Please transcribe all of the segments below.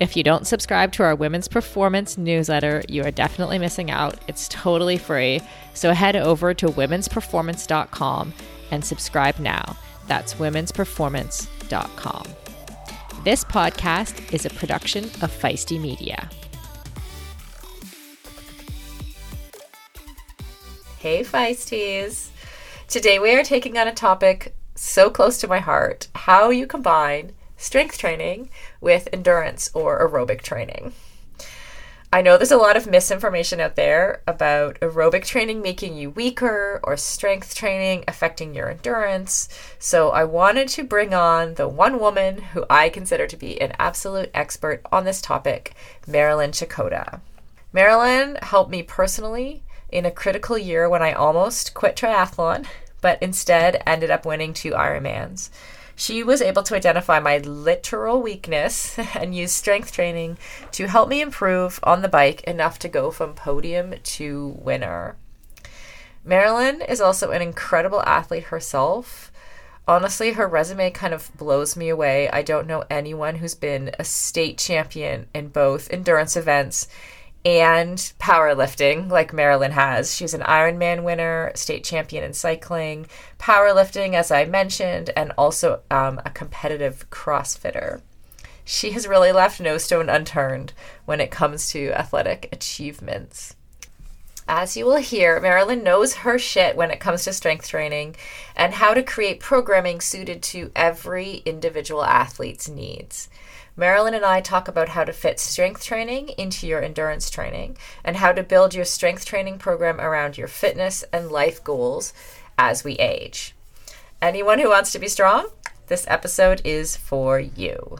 If you don't subscribe to our Women's Performance newsletter, you are definitely missing out. It's totally free. So head over to womensperformance.com and subscribe now. That's womensperformance.com. This podcast is a production of Feisty Media. Hey, Feisties. Today we are taking on a topic so close to my heart how you combine strength training with endurance or aerobic training. I know there's a lot of misinformation out there about aerobic training making you weaker or strength training affecting your endurance. So I wanted to bring on the one woman who I consider to be an absolute expert on this topic, Marilyn Chychota. Marilyn helped me personally in a critical year when I almost quit triathlon, but instead ended up winning two Ironmans. She was able to identify my literal weakness and use strength training to help me improve on the bike enough to go from podium to winner. Marilyn is also an incredible athlete herself. Honestly, her resume kind of blows me away. I don't know anyone who's been a state champion in both endurance events and powerlifting, like Marilyn has. She's an Ironman winner, state champion in cycling, powerlifting, as I mentioned, and also um, a competitive CrossFitter. She has really left no stone unturned when it comes to athletic achievements. As you will hear, Marilyn knows her shit when it comes to strength training and how to create programming suited to every individual athlete's needs. Marilyn and I talk about how to fit strength training into your endurance training and how to build your strength training program around your fitness and life goals as we age. Anyone who wants to be strong, this episode is for you.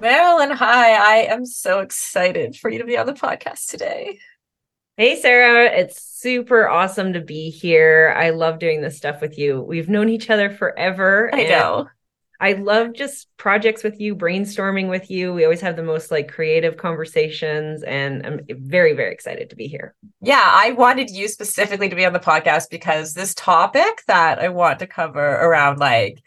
Marilyn, hi. I am so excited for you to be on the podcast today. Hey, Sara. It's super awesome to be here. I love doing this stuff with you. We've known each other forever. I know. I love just projects with you, brainstorming with you. We always have the most like creative conversations, and I'm very, very excited to be here. Yeah, I wanted you specifically to be on the podcast because this topic that I want to cover around like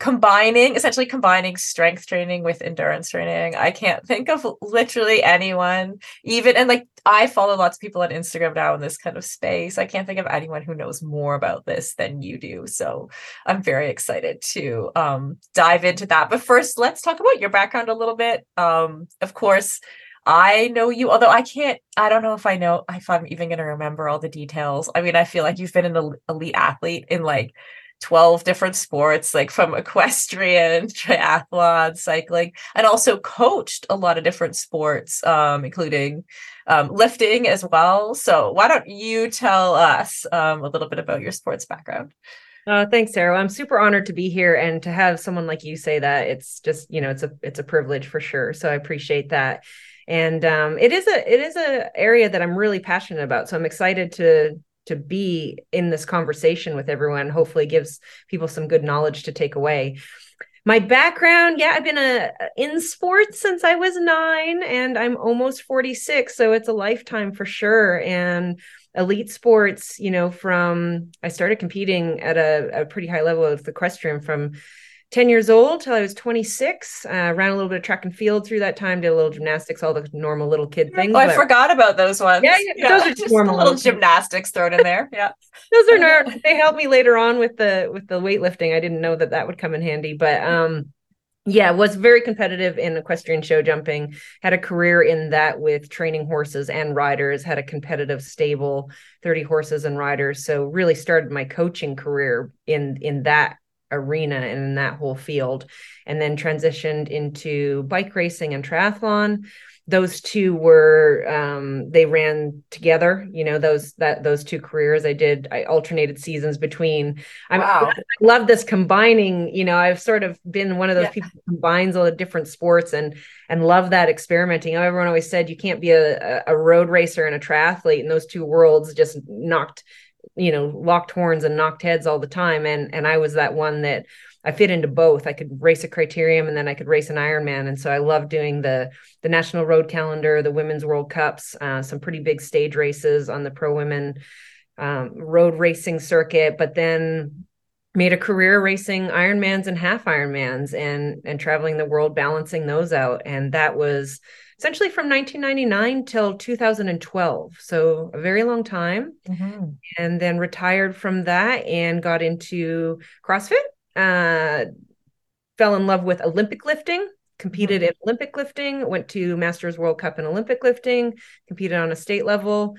combining essentially combining strength training with endurance training. I can't think of literally anyone even and like i follow lots of people on instagram now in this kind of space. I can't think of anyone who knows more about this than you do so i'm very excited to um, dive into that. But first let's talk about your background a little bit. Um, of course I know you, although I can't, I don't know if I know if I'm even going to remember all the details. I mean, I feel like you've been an elite athlete in like 12 different sports, like from equestrian, triathlon, cycling, and also coached a lot of different sports, um, including um, lifting as well. So, why don't you tell us um, a little bit about your sports background? Uh, thanks, Sara. I'm super honored to be here and to have someone like you say that. It's just, you know, it's a it's a privilege for sure. So I appreciate that and um, it is a it is a area that I'm really passionate about. So I'm excited to to be in this conversation with everyone hopefully gives people some good knowledge to take away. My background yeah i've been a in sports since i was 9 and i'm almost 46 so it's a lifetime for sure. And elite sports you know from i started competing at a, a pretty high level of the equestrian from 10 years old till I was 26. Uh, ran a little bit of track and field through that time, did a little gymnastics, all the normal little kid things. Oh, I forgot about those ones. Yeah, yeah, yeah. those are just normal little gymnastics thrown in there. Yeah. those are not, they helped me later on with the with the weightlifting. I didn't know that that would come in handy, but um yeah, was very competitive in equestrian show jumping. Had a career in that with training horses and riders. Had a competitive stable, thirty horses and riders. So really started my coaching career in in that arena and in that whole field, and then transitioned into bike racing and triathlon those two were um, they ran together you know those that those two careers i did i alternated seasons between I'm, wow. i love this combining you know i've sort of been one of those yeah. people who combines all the different sports and and love that experimenting everyone always said you can't be a, a road racer and a triathlete and those two worlds just knocked you know locked horns and knocked heads all the time and and i was that one that I fit into both. I could race a criterium and then I could race an Ironman. And so I love doing the the national road calendar, the women's World Cups, uh, some pretty big stage races on the pro women um, road racing circuit. But then made a career racing Ironmans and half Ironmans and and traveling the world, balancing those out. And that was essentially from 1999 till 2012 so a very long time mm-hmm. and then retired from that and got into crossfit uh, fell in love with Olympic lifting, competed mm-hmm. in Olympic lifting, went to Masters World Cup in Olympic lifting, competed on a state level,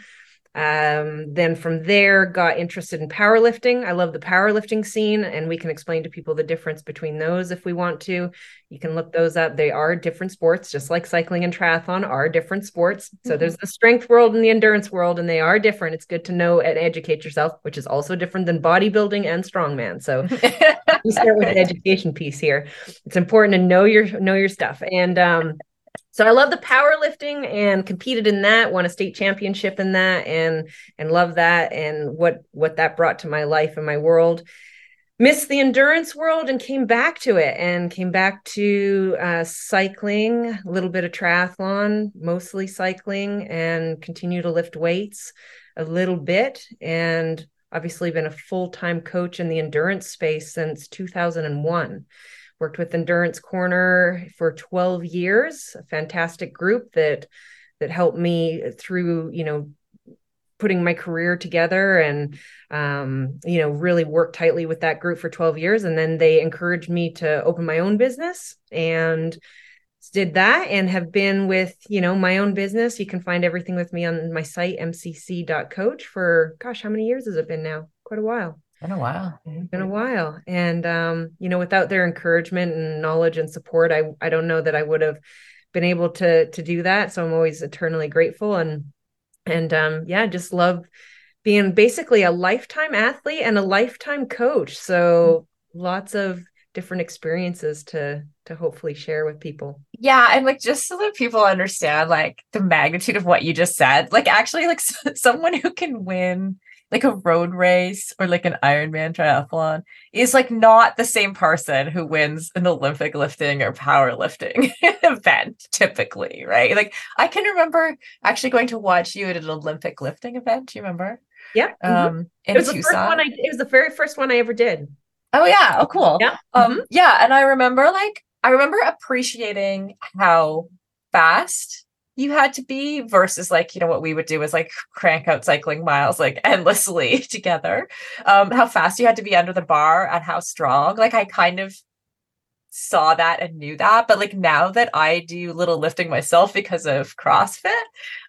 um, then from there, got interested in powerlifting. I love the powerlifting scene, and we can explain to people the difference between those if we want to. You can look those up. They are different sports, just like cycling and triathlon are different sports. So mm-hmm. there's the strength world and the endurance world, and they are different. It's good to know and educate yourself, which is also different than bodybuilding and strongman. So we start with the education piece here. It's important to know your know your stuff. And um, so I love the powerlifting and competed in that, won a state championship in that, and and love that and what what that brought to my life and my world. Missed the endurance world and came back to it and came back to uh, cycling, a little bit of triathlon, mostly cycling, and continue to lift weights a little bit. And obviously, been a full time coach in the endurance space since 2001 worked with Endurance Corner for 12 years, a fantastic group that that helped me through, you know, putting my career together and um, you know really worked tightly with that group for 12 years. And then they encouraged me to open my own business and did that and have been with you know my own business. You can find everything with me on my site mcc.coach for gosh how many years has it been now? Quite a while been a while. it's Been a while. And um, you know, without their encouragement and knowledge and support, I I don't know that I would have been able to to do that. So I'm always eternally grateful and and um yeah, just love being basically a lifetime athlete and a lifetime coach. So mm-hmm. lots of different experiences to to hopefully share with people. Yeah, and like just so that people understand like the magnitude of what you just said. Like actually like someone who can win like a road race or like an Ironman triathlon is like not the same person who wins an Olympic lifting or powerlifting event typically, right? Like I can remember actually going to watch you at an Olympic lifting event. Do you remember? Yeah. Um mm-hmm. in it was Tucson. the first one I it was the very first one I ever did. Oh yeah. Oh cool. Yeah. Um mm-hmm. yeah, and I remember like I remember appreciating how fast you had to be versus like you know what we would do is like crank out cycling miles like endlessly together. Um how fast you had to be under the bar and how strong like i kind of saw that and knew that but like now that i do little lifting myself because of crossfit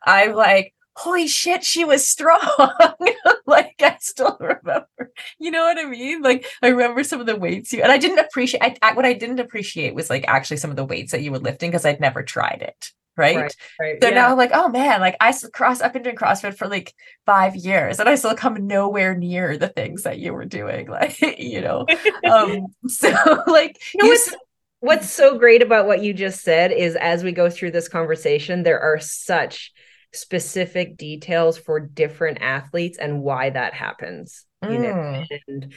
i'm like holy shit she was strong. Like i still remember. You know what i mean? Like i remember some of the weights you and i didn't appreciate I, I, what i didn't appreciate was like actually some of the weights that you were lifting because i'd never tried it right? right, right They're yeah. now like, oh man, like I cross I've been doing CrossFit for like five years and I still come nowhere near the things that you were doing. Like, you know. um so like you know what's, what's so great about what you just said is as we go through this conversation, there are such specific details for different athletes and why that happens. Mm. You know, mm. and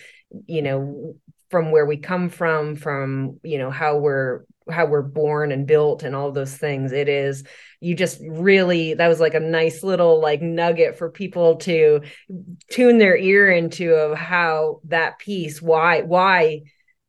you know, from where we come from, from you know, how we're how we're born and built and all those things it is you just really that was like a nice little like nugget for people to tune their ear into of how that piece why why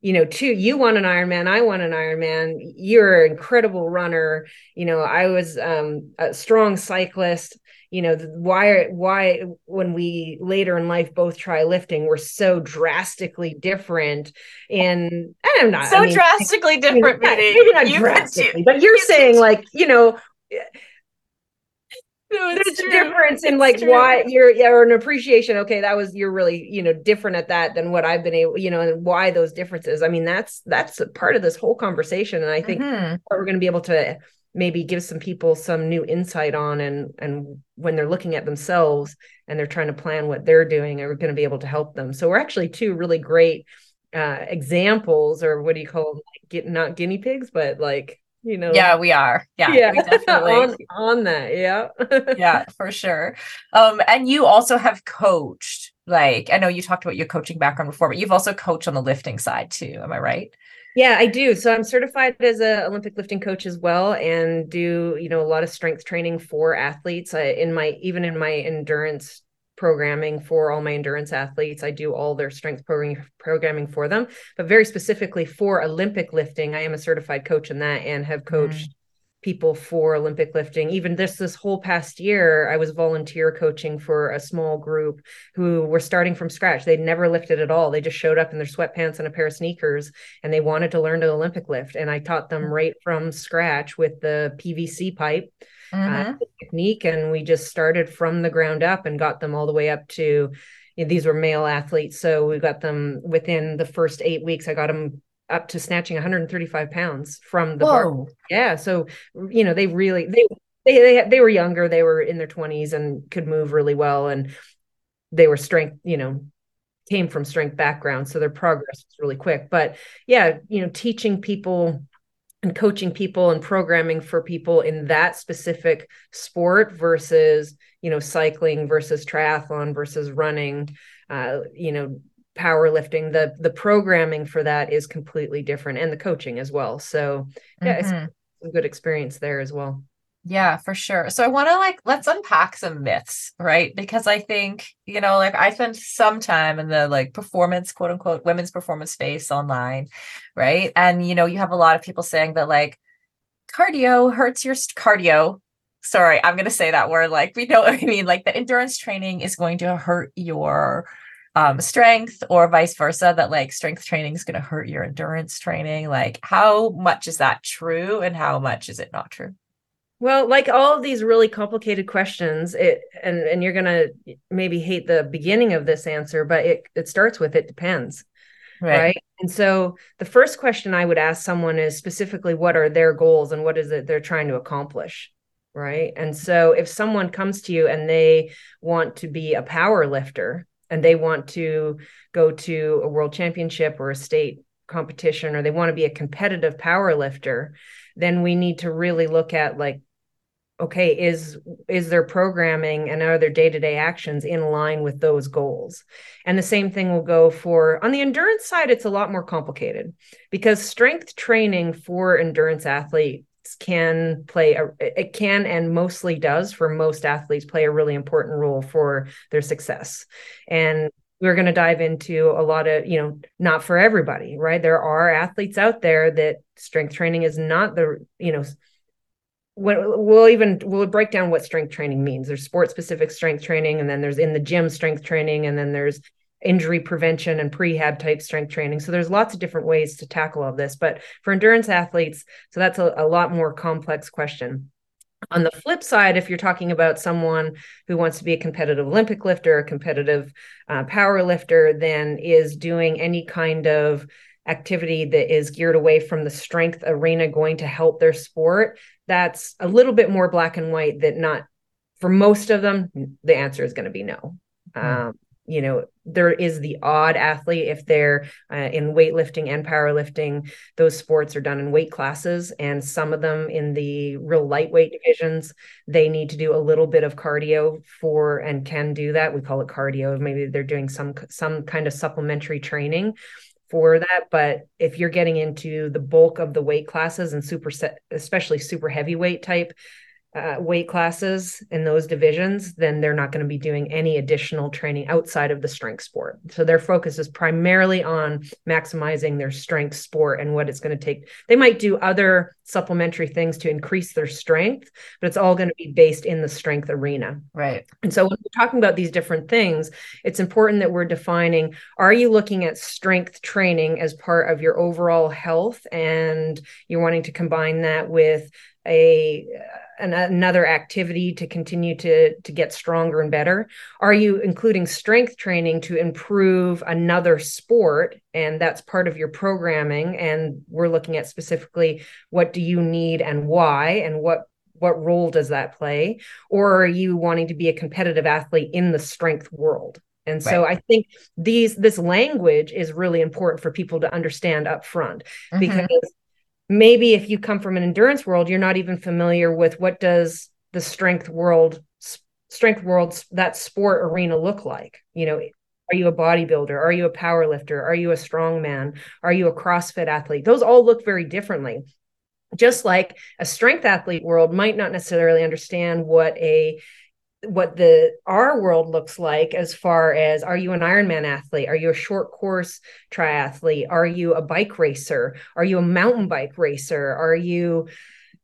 you know, two, you want an Ironman, I want an Ironman. You're an incredible runner. You know, I was um, a strong cyclist. You know, why, why, when we later in life both try lifting, we're so drastically different. In and, I'm not so I mean, drastically different, maybe, maybe not drastically, but you're saying like, you know, no, there's true. a difference in like why you're or an appreciation. Okay, that was you're really you know different at that than what I've been able you know and why those differences. I mean that's that's a part of this whole conversation, and I think mm-hmm. we're going to be able to maybe give some people some new insight on and and when they're looking at themselves and they're trying to plan what they're doing, are going to be able to help them. So we're actually two really great uh, examples, or what do you call them? Like, get not guinea pigs, but like you know yeah we are yeah, yeah. We definitely on, on that yeah yeah for sure um and you also have coached like i know you talked about your coaching background before but you've also coached on the lifting side too am i right yeah i do so i'm certified as a olympic lifting coach as well and do you know a lot of strength training for athletes I, in my even in my endurance programming for all my endurance athletes. I do all their strength programming programming for them, but very specifically for Olympic lifting, I am a certified coach in that and have coached mm. People for Olympic lifting. Even this this whole past year, I was volunteer coaching for a small group who were starting from scratch. They'd never lifted at all. They just showed up in their sweatpants and a pair of sneakers and they wanted to learn to Olympic lift and I taught them mm. right from scratch with the PVC pipe uh, mm-hmm. uh, technique and we just started from the ground up and got them all the way up to you know, these were male athletes so we got them within the first eight weeks i got them up to snatching 135 pounds from the Whoa. bar yeah so you know they really they they they, they were younger they were in their 20s and could move really well and they were strength you know came from strength background so their progress was really quick but yeah you know teaching people and coaching people and programming for people in that specific sport versus you know cycling versus triathlon versus running uh, you know powerlifting the the programming for that is completely different and the coaching as well so yeah mm-hmm. it's a good experience there as well yeah, for sure. So I want to like let's unpack some myths, right? Because I think, you know, like I spent some time in the like performance, quote unquote, women's performance space online, right? And you know, you have a lot of people saying that like cardio hurts your st- cardio. Sorry, I'm going to say that word like we know what I mean, like the endurance training is going to hurt your um strength or vice versa that like strength training is going to hurt your endurance training. Like how much is that true and how much is it not true? Well, like all of these really complicated questions, it and and you're gonna maybe hate the beginning of this answer, but it it starts with it depends. Right. right. And so the first question I would ask someone is specifically what are their goals and what is it they're trying to accomplish? Right. And so if someone comes to you and they want to be a power lifter and they want to go to a world championship or a state competition or they want to be a competitive power lifter, then we need to really look at like okay is is their programming and are their day-to-day actions in line with those goals? And the same thing will go for on the endurance side it's a lot more complicated because strength training for endurance athletes can play a, it can and mostly does for most athletes play a really important role for their success. And we're going to dive into a lot of you know not for everybody right? There are athletes out there that strength training is not the you know when we'll even we'll break down what strength training means. There's sport specific strength training and then there's in the gym strength training and then there's injury prevention and prehab type strength training. So there's lots of different ways to tackle all this but for endurance athletes so that's a, a lot more complex question. On the flip side if you're talking about someone who wants to be a competitive olympic lifter a competitive uh, power lifter then is doing any kind of activity that is geared away from the strength arena going to help their sport that's a little bit more black and white that not for most of them the answer is going to be no. Mm. um, you know there is the odd athlete if they're uh, in weightlifting and powerlifting those sports are done in weight classes and some of them in the real lightweight divisions they need to do a little bit of cardio for and can do that we call it cardio maybe they're doing some some kind of supplementary training for that. But if you're getting into the bulk of the weight classes and super especially super heavyweight type uh, weight classes in those divisions, then they're not going to be doing any additional training outside of the strength sport. So their focus is primarily on maximizing their strength sport and what it's going to take. They might do other supplementary things to increase their strength, but it's all going to be based in the strength arena. Right. And so when we're talking about these different things, it's important that we're defining are you looking at strength training as part of your overall health and you're wanting to combine that with a an, another activity to continue to to get stronger and better. Are you including strength training to improve another sport? And that's part of your programming. And we're looking at specifically what do you need and why? And what what role does that play? Or are you wanting to be a competitive athlete in the strength world? And so right. I think these this language is really important for people to understand up front mm-hmm. because maybe if you come from an endurance world you're not even familiar with what does the strength world strength world that sport arena look like? You know are you a bodybuilder? Are you a power lifter? Are you a strongman are you a crossfit athlete? Those all look very differently. Just like a strength athlete world might not necessarily understand what a what the our world looks like as far as are you an Ironman athlete? Are you a short course triathlete? Are you a bike racer? Are you a mountain bike racer? Are you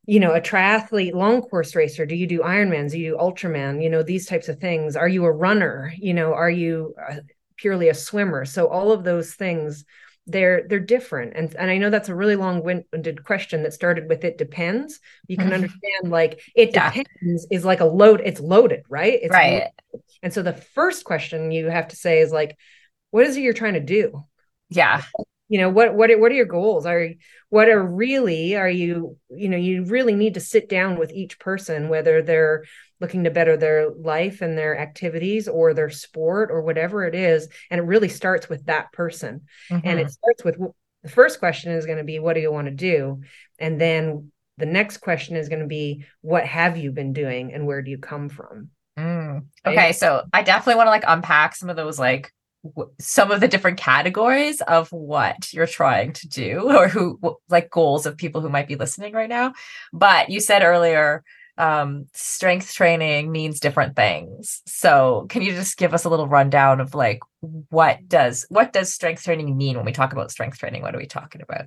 you know a triathlete long course racer do you do ironmans do you do ultraman you know these types of things are you a runner you know are you uh, purely a swimmer so all of those things they're they're different. And and i know that's a really long-winded question that started with it depends. You can mm-hmm. understand like it yeah. depends is like a load it's loaded right? It's right. loaded. and so the first question you have to say is like what is it you're trying to do? Yeah. You know what what what are your goals? Are what are really are you you know you really need to sit down with each person whether they're looking to better their life and their activities or their sport or whatever it is and it really starts with that person mm-hmm. and it mm-hmm. starts with the first question is going to be what do you want to do and then the next question is going to be what have you been doing and where do you come from mm. okay so i definitely want to like unpack some of those like some of the different categories of what you're trying to do or who like goals of people who might be listening right now but you said earlier um, strength training means different things. So can you just give us a little rundown of like what does what does strength training mean when we talk about strength training? What are we talking about?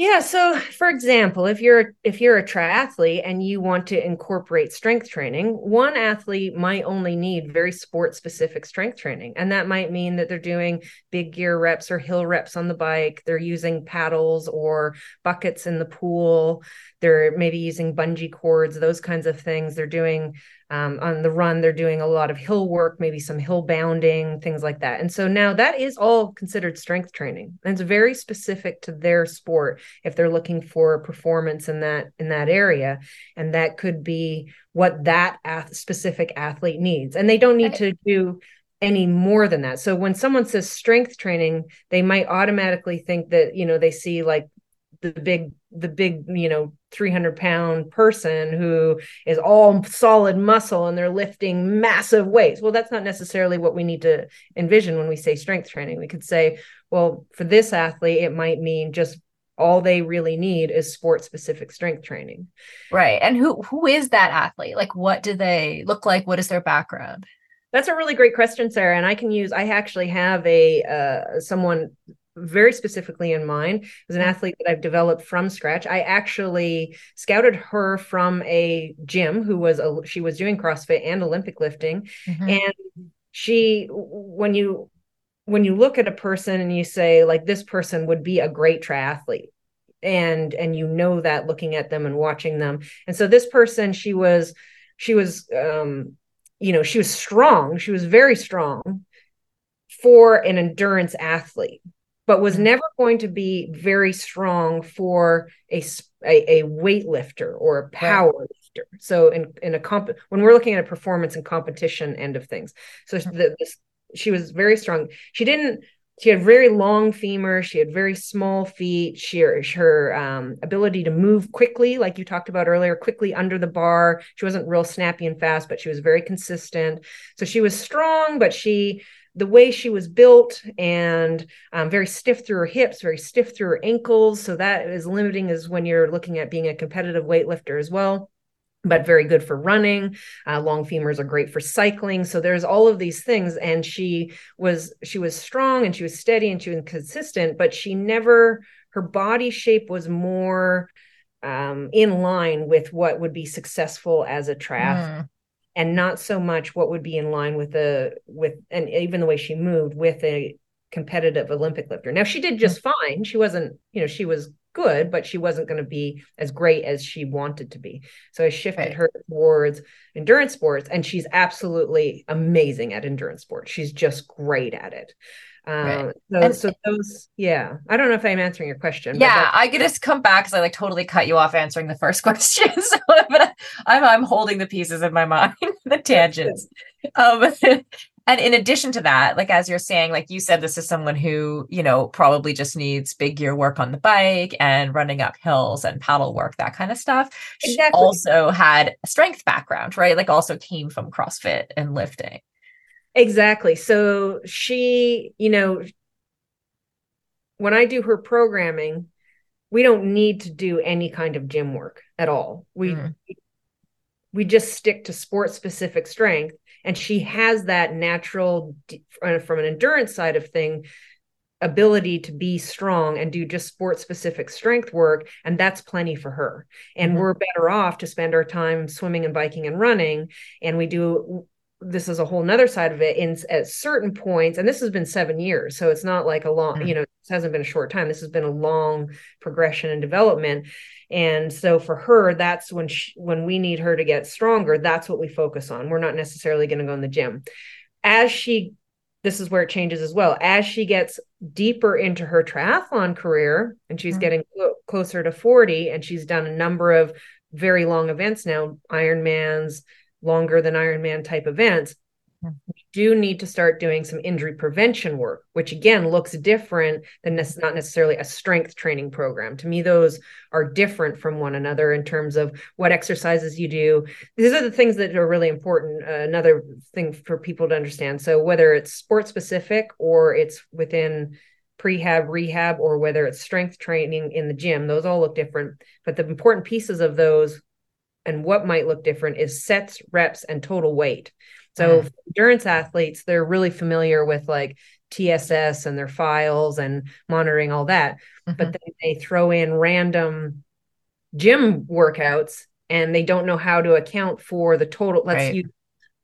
Yeah, so for example, if you're if you're a triathlete and you want to incorporate strength training, one athlete might only need very sport specific strength training and that might mean that they're doing big gear reps or hill reps on the bike, they're using paddles or buckets in the pool, they're maybe using bungee cords, those kinds of things. They're doing um, on the run, they're doing a lot of hill work, maybe some hill bounding, things like that. And so now that is all considered strength training. And it's very specific to their sport if they're looking for performance in that in that area. And that could be what that ath- specific athlete needs. And they don't need to do any more than that. So when someone says strength training, they might automatically think that, you know, they see like the big the big you know 300 pound person who is all solid muscle and they're lifting massive weights. Well that's not necessarily what we need to envision when we say strength training. We could say well for this athlete it might mean just all they really need is sport specific strength training. Right. And who who is that athlete? Like what do they look like? What is their background? That's a really great question sara. And i can use i actually have a uh, someone very specifically in mind as an athlete that I've developed from scratch. I actually scouted her from a gym who was a, she was doing CrossFit and Olympic lifting, mm-hmm. and she when you when you look at a person and you say like this person would be a great triathlete and and you know that looking at them and watching them. And so this person she was she was um you know she was strong. She was very strong for an endurance athlete but was mm-hmm. never going to be very strong for a a, a weightlifter or a power right. lifter. So in in a comp when we're looking at a performance and competition end of things, so mm-hmm. the, this, she was very strong. She didn't. She had very long femur. She had very small feet. She her um, ability to move quickly, like you talked about earlier, quickly under the bar. She wasn't real snappy and fast, but she was very consistent. So she was strong, but she the way she was built and um, very stiff through her hips, very stiff through her ankles. So that is limiting as when you're looking at being a competitive weightlifter as well. but very good for running. Uh, long femurs are great for cycling. So there's all of these things, and she was she was strong and she was steady and she was consistent, but she never her body shape was more um, in line with what would be successful as a triathlete. Mm. And not so much what would be in line with the with and even the way she moved with a competitive Olympic lifter. Now she did just mm. fine. She wasn't, you know, she was good, but she wasn't going to be as great as she wanted to be. So I shifted right. her towards endurance sports, and she's absolutely amazing at endurance sports. She's just great at it. Um, right. so, and, so those, yeah, I don't know if I'm answering your question. Yeah, I could just come back because I like totally cut you off answering the first question. so, but I'm I'm holding the pieces in my mind, the tangents. um, and in addition to that like as you're saying like you said this is someone who you know probably just needs big gear work on the bike and running up hills and paddle work that kind of stuff exactly. she also had a strength background right like also came from crossfit and lifting exactly so she you know when i do her programming we don't need to do any kind of gym work at all we mm. we just stick to sport specific strength and she has that natural uh, from an endurance side of thing ability to be strong and do just sport specific strength work and that's plenty for her and mm-hmm. we're better off to spend our time swimming and biking and running and we do this is a whole nother side of it in at certain points and this has been seven years so it's not like a long mm-hmm. you know this hasn't been a short time. This has been a long progression and development. And so for her that's when she, when we need her to get stronger that's what we focus on. We're not necessarily going to go in the gym. As she this is where it changes as well. As she gets deeper into her triathlon career and she's mm-hmm. getting cl- closer to 40 and she's done a number of very long events now ironmans longer than ironman type events we do need to start doing some injury prevention work, which again looks different than this, not necessarily a strength training program. To me, those are different from one another in terms of what exercises you do. These are the things that are really important. Uh, another thing for people to understand. So, whether it's sport specific or it's within prehab, rehab, or whether it's strength training in the gym, those all look different. But the important pieces of those and what might look different is sets, reps, and total weight. So mm. endurance athletes, they're really familiar with like TSS and their files and monitoring all that. Mm-hmm. But then they throw in random gym workouts and they don't know how to account for the total. Let's right. use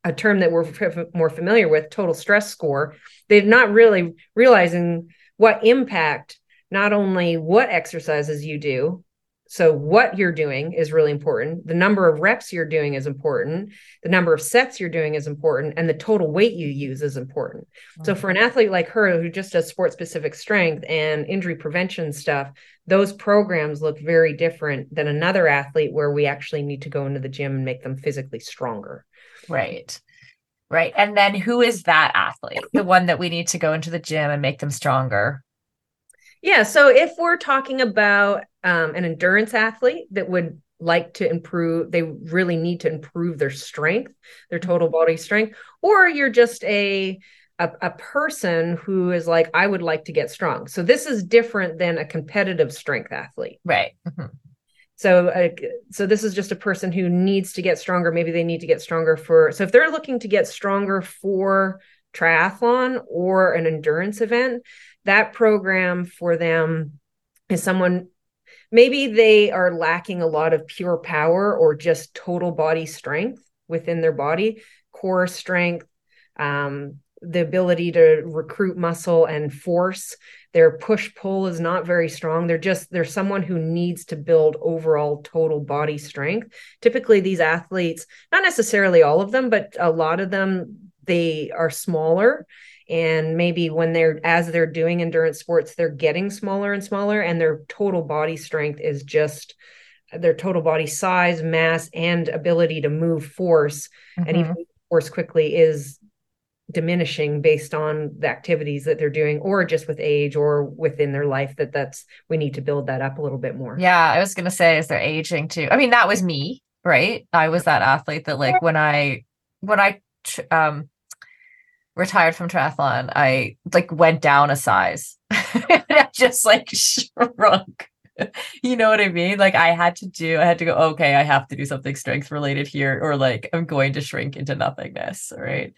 a term that we're more familiar with total stress score. They're not really realizing what impact not only what exercises you do, so, what you're doing is really important. The number of reps you're doing is important. The number of sets you're doing is important. And the total weight you use is important. Mm-hmm. So, for an athlete like her who just does sport specific strength and injury prevention stuff, those programs look very different than another athlete where we actually need to go into the gym and make them physically stronger. Right. Right. And then who is that athlete? The one that we need to go into the gym and make them stronger? Yeah. So if we're talking about um, an endurance athlete that would like to improve, they really need to improve their strength, their total body strength, or you're just a a, a, person who is like, I would like to get strong. So this is different than a competitive strength athlete. Right. Mm-hmm. So, uh, so this is just a person who needs to get stronger. Maybe they need to get stronger for. So if they're looking to get stronger for triathlon or an endurance event, that program for them is someone maybe they are lacking a lot of pure power or just total body strength within their body, core strength, um, the ability to recruit muscle and force. Their push pull is not very strong. They're just, they're someone who needs to build overall total body strength. Typically, these athletes, not necessarily all of them, but a lot of them, they are smaller and maybe when they're as they're doing endurance sports they're getting smaller and smaller and their total body strength is just their total body size mass and ability to move force mm-hmm. and even force quickly is diminishing based on the activities that they're doing or just with age or within their life that that's we need to build that up a little bit more. Yeah i was going to say is they're aging too? I mean that was me right? I was that athlete that like when i when i um retired from triathlon, I like went down a size. I just like shrunk. you know what I mean? Like I had to do, I had to go, okay, I have to do something strength related here, or like I'm going to shrink into nothingness, right?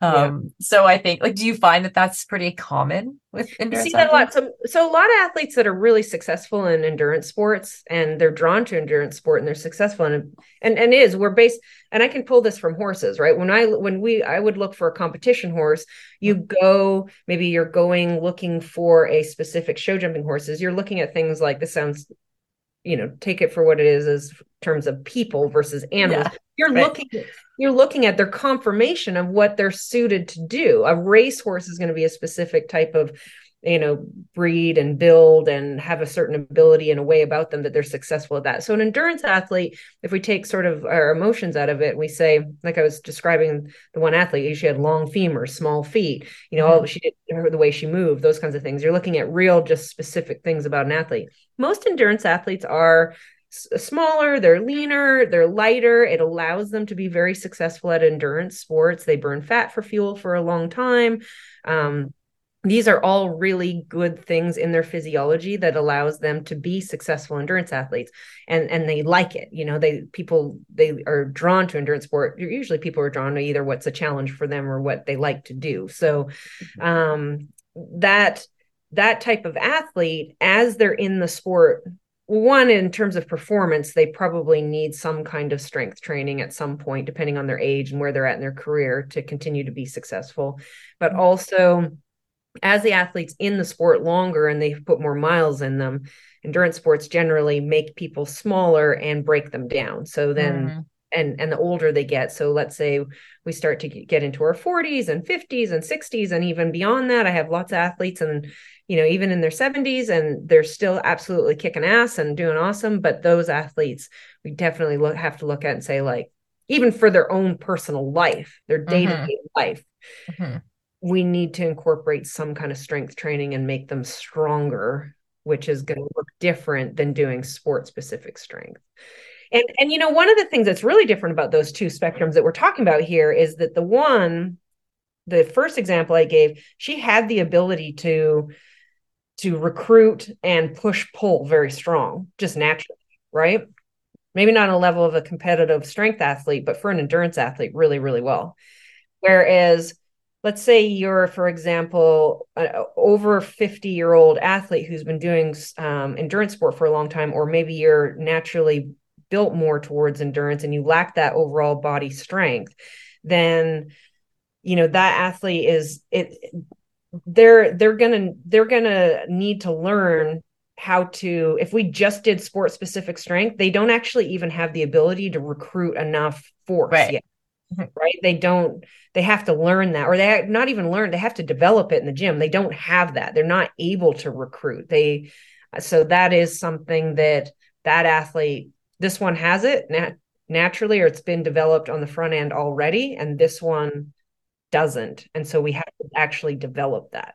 Um, yeah. so I think like, do you find that that's pretty common with endurance? You see that a lot. So, so a lot of athletes that are really successful in endurance sports and they're drawn to endurance sport and they're successful and and and is we're based and I can pull this from horses, right? When I when we I would look for a competition horse, you go maybe you're going looking for a specific show jumping horses. You're looking at things like this sounds you know take it for what it is as terms of people versus animals yeah, you're right. looking you're looking at their conformation of what they're suited to do. A racehorse is going to be a specific type of you know breed and build and have a certain ability and a way about them that they're successful at that. So an endurance athlete if we take sort of our emotions out of it we say like i was describing the one athlete she had long femurs small feet you know mm-hmm. she did her the way she moved those kinds of things. You're looking at real just specific things about an athlete. Most endurance athletes are smaller, they're leaner, they're lighter. It allows them to be very successful at endurance sports. They burn fat for fuel for a long time. Um, these are all really good things in their physiology that allows them to be successful endurance athletes and and they like it you know they people they are drawn to endurance sport usually people are drawn to either what's a challenge for them or what they like to do so mm-hmm. um that that type of athlete as they're in the sport one in terms of performance they probably need some kind of strength training at some point depending on their age and where they're at in their career to continue to be successful but mm-hmm. also as the athletes in the sport longer and they put more miles in them endurance sports generally make people smaller and break them down so then mm. and and the older they get so let's say we start to get into our 40s and 50s and 60s and even beyond that i have lots of athletes and you know, even in their 70s and they're still absolutely kicking ass and doing awesome. But those athletes, we definitely look have to look at and say, like, even for their own personal life, their day to day life, mm-hmm. we need to incorporate some kind of strength training and make them stronger, which is going to look different than doing sport specific strength. And and you know, one of the things that's really different about those two spectrums that we're talking about here is that the one, the first example I gave, she had the ability to to recruit and push pull very strong, just naturally, right? Maybe not on a level of a competitive strength athlete, but for an endurance athlete, really, really well. Whereas, let's say you're, for example, an over 50 year old athlete who's been doing um, endurance sport for a long time, or maybe you're naturally built more towards endurance and you lack that overall body strength, then you know that athlete is it they're they're gonna they're gonna need to learn how to if we just did sport specific strength they don't actually even have the ability to recruit enough force right. yet mm-hmm. right they don't they have to learn that or they not even learn they have to develop it in the gym they don't have that they're not able to recruit they so that is something that that athlete this one has it nat- naturally or it's been developed on the front end already and this one doesn't. And so we have to actually develop that.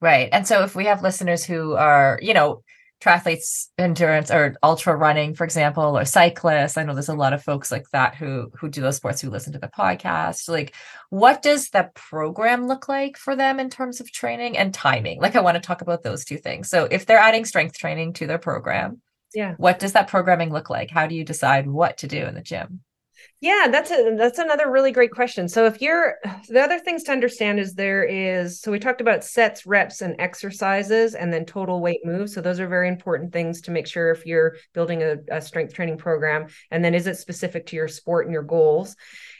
Right. And so if we have listeners who are, you know, triathletes, endurance or ultra running, for example, or cyclists, I know there's a lot of folks like that who who do those sports who listen to the podcast. Like, what does the program look like for them in terms of training and timing? Like, I want to talk about those two things. So if they're adding strength training to their program, yeah, what does that programming look like? How do you decide what to do in the gym? Yeah, that's a that's another really great question. So if you're the other things to understand is there is so we talked about sets, reps, and exercises, and then total weight moves. So those are very important things to make sure if you're building a, a strength training program, and then is it specific to your sport and your goals.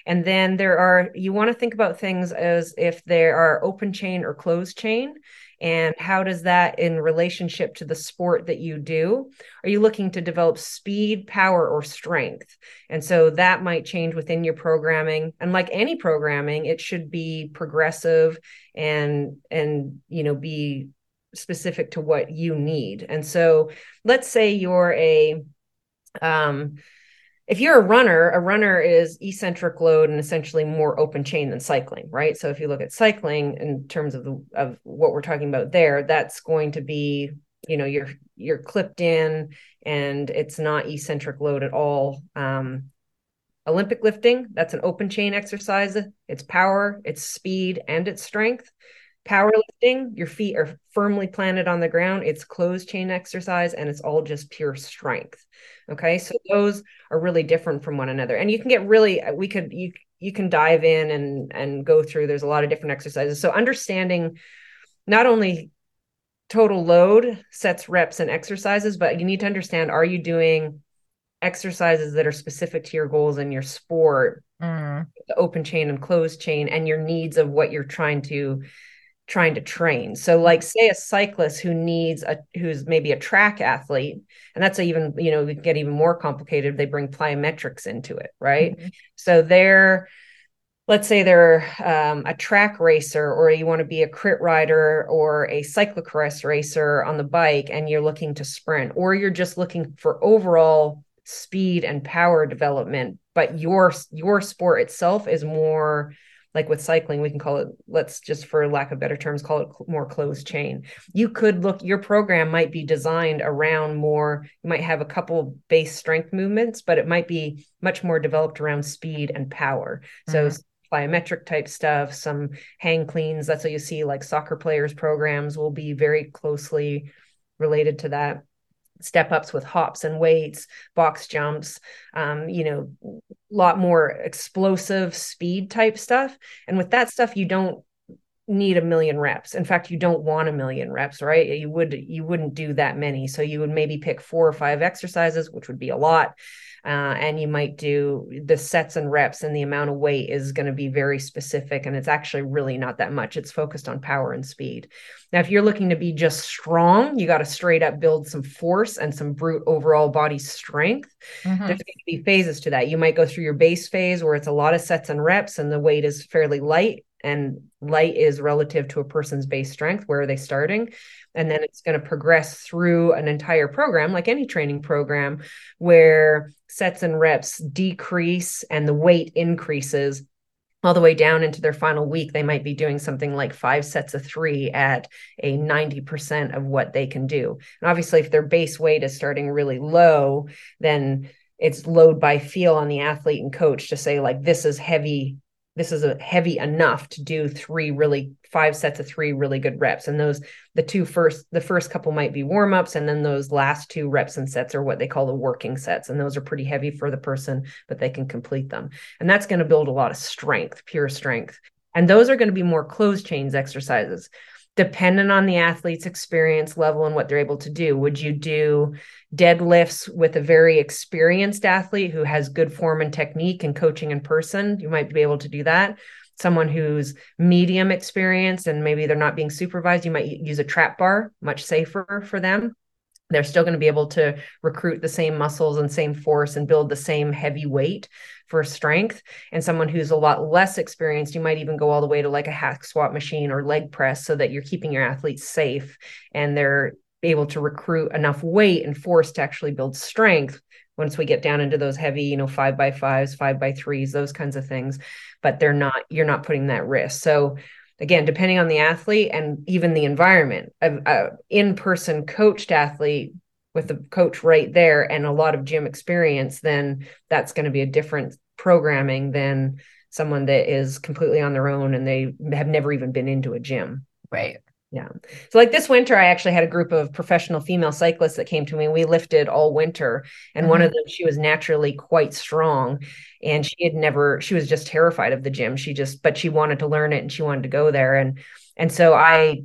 And then there are you want to think about things as if there are open chain or closed chain and how does that in relationship to the sport that you do? Are you looking to develop speed power or strength? And so that might change within your programming. And like any programming it should be progressive and and you know be specific to what you need. And so let's say you're a um if you're a runner, a runner is eccentric load and essentially more open chain than cycling, right? So if you look at cycling in terms of the of what we're talking about there, that's going to be, you know, you're you're clipped in and it's not eccentric load at all. Um, Olympic lifting, that's an open chain exercise. It's power, it's speed, and it's strength. Powerlifting, your feet are firmly planted on the ground. It's closed chain exercise and it's all just pure strength. Okay. So those are really different from one another. And you can get really, we could, you, you can dive in and and go through there's a lot of different exercises so understanding not only total load sets reps and exercises but you need to understand are you doing exercises that are specific to your goals in your sport mm. the open chain and closed chain and your needs of what you're trying to trying to train. So like say a cyclist who needs a who's maybe a track athlete and that's even you know we get even more complicated they bring plyometrics into it right? Mm-hmm. so they're let's say they're um, a track racer or you want to be a crit rider or a cyclocross racer on the bike and you're looking to sprint or you're just looking for overall speed and power development but your your sport itself is more like with cycling we can call it let's just for lack of better terms call it more closed chain. You could look your program might be designed around more you might have a couple base strength movements but it might be much more developed around speed and power. Mm-hmm. so plyometric type stuff some hang cleans that's what you see like soccer players programs will be very closely related to that step ups with hops and weights, box jumps, um, you know, a lot more explosive speed type stuff. And with that stuff, you don't need a million reps. In fact, you don't want a million reps, right? You would you wouldn't do that many. So you would maybe pick four or five exercises, which would be a lot uh, and you might do the sets and reps and the amount of weight is going to be very specific and it's actually really not that much it's focused on power and speed now if you're looking to be just strong you got to straight up build some force and some brute overall body strength mm-hmm. there's going to be phases to that you might go through your base phase where it's a lot of sets and reps and the weight is fairly light and light is relative to a person's base strength where are they starting? And then it's going to progress through an entire program like any training program where sets and reps decrease and the weight increases all the way down into their final week. They might be doing something like five sets of three at a 90% of what they can do. And obviously if their base weight is starting really low then it's load by feel on the athlete and coach to say like this is heavy this is a heavy enough to do three really five sets of three really good reps. And those the two first the first couple might be warm ups and then those last two reps and sets are what they call the working sets. And those are pretty heavy for the person but they can complete them. And that's going to build a lot of strength pure strength. And those are going to be more closed chains exercises. Dependent on the athlete's experience level and what they're able to do. Would you do deadlifts with a very experienced athlete who has good form and technique and coaching in person? You might be able to do that. Someone who's medium experienced and maybe they're not being supervised, you might use a trap bar, much safer for them they're still going to be able to recruit the same muscles and same force and build the same heavy weight for strength and someone who's a lot less experienced you might even go all the way to like a hack squat machine or leg press so that you're keeping your athletes safe and they're able to recruit enough weight and force to actually build strength once we get down into those heavy you know five by fives five by threes those kinds of things but they're not you're not putting that risk so again depending on the athlete and even the environment a, in-person coached athlete with the coach right there and a lot of gym experience, then that's going to be a different programming than someone that is completely on their own and they have never even been into a gym. Right. Yeah. So like this winter, I actually had a group of professional female cyclists that came to me. We lifted all winter. And mm-hmm. one of them, she was naturally quite strong. And she had never, she was just terrified of the gym. She just, but she wanted to learn it and she wanted to go there. And and so I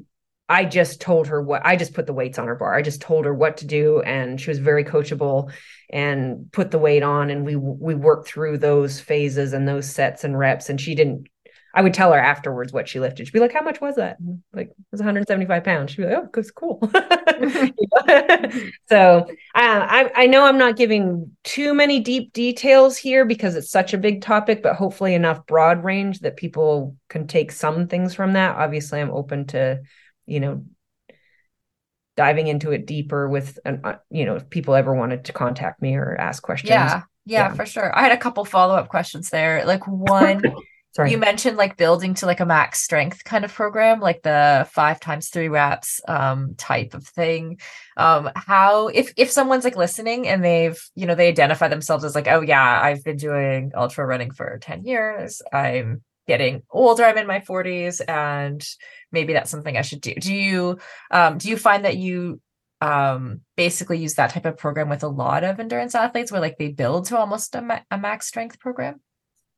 I just told her what I just put the weights on her bar. I just told her what to do and she was very coachable and put the weight on and we we worked through those phases and those sets and reps and she didn't I would tell her afterwards what she lifted. She'd be like, "How much was that?" Like, it was 175 pounds. She'd be like, "Oh, it's cool." so uh, I I know I'm not giving too many deep details here because it's such a big topic, but hopefully enough broad range that people can take some things from that. Obviously, I'm open to you know diving into it deeper with an, uh, you know if people ever wanted to contact me or ask questions yeah yeah, yeah. for sure i had a couple follow-up questions there like one Sorry. You mentioned like building to like a max strength kind of program, like the five times three reps um, type of thing. Um, how if if someone's like listening and they've you know they identify themselves as like oh yeah I've been doing ultra running for ten years I'm getting older. I'm in my 40s and maybe that's something I should do. Do you um do you find that you um basically use that type of program with a lot of endurance athletes where like they build to almost a, ma- a max strength program?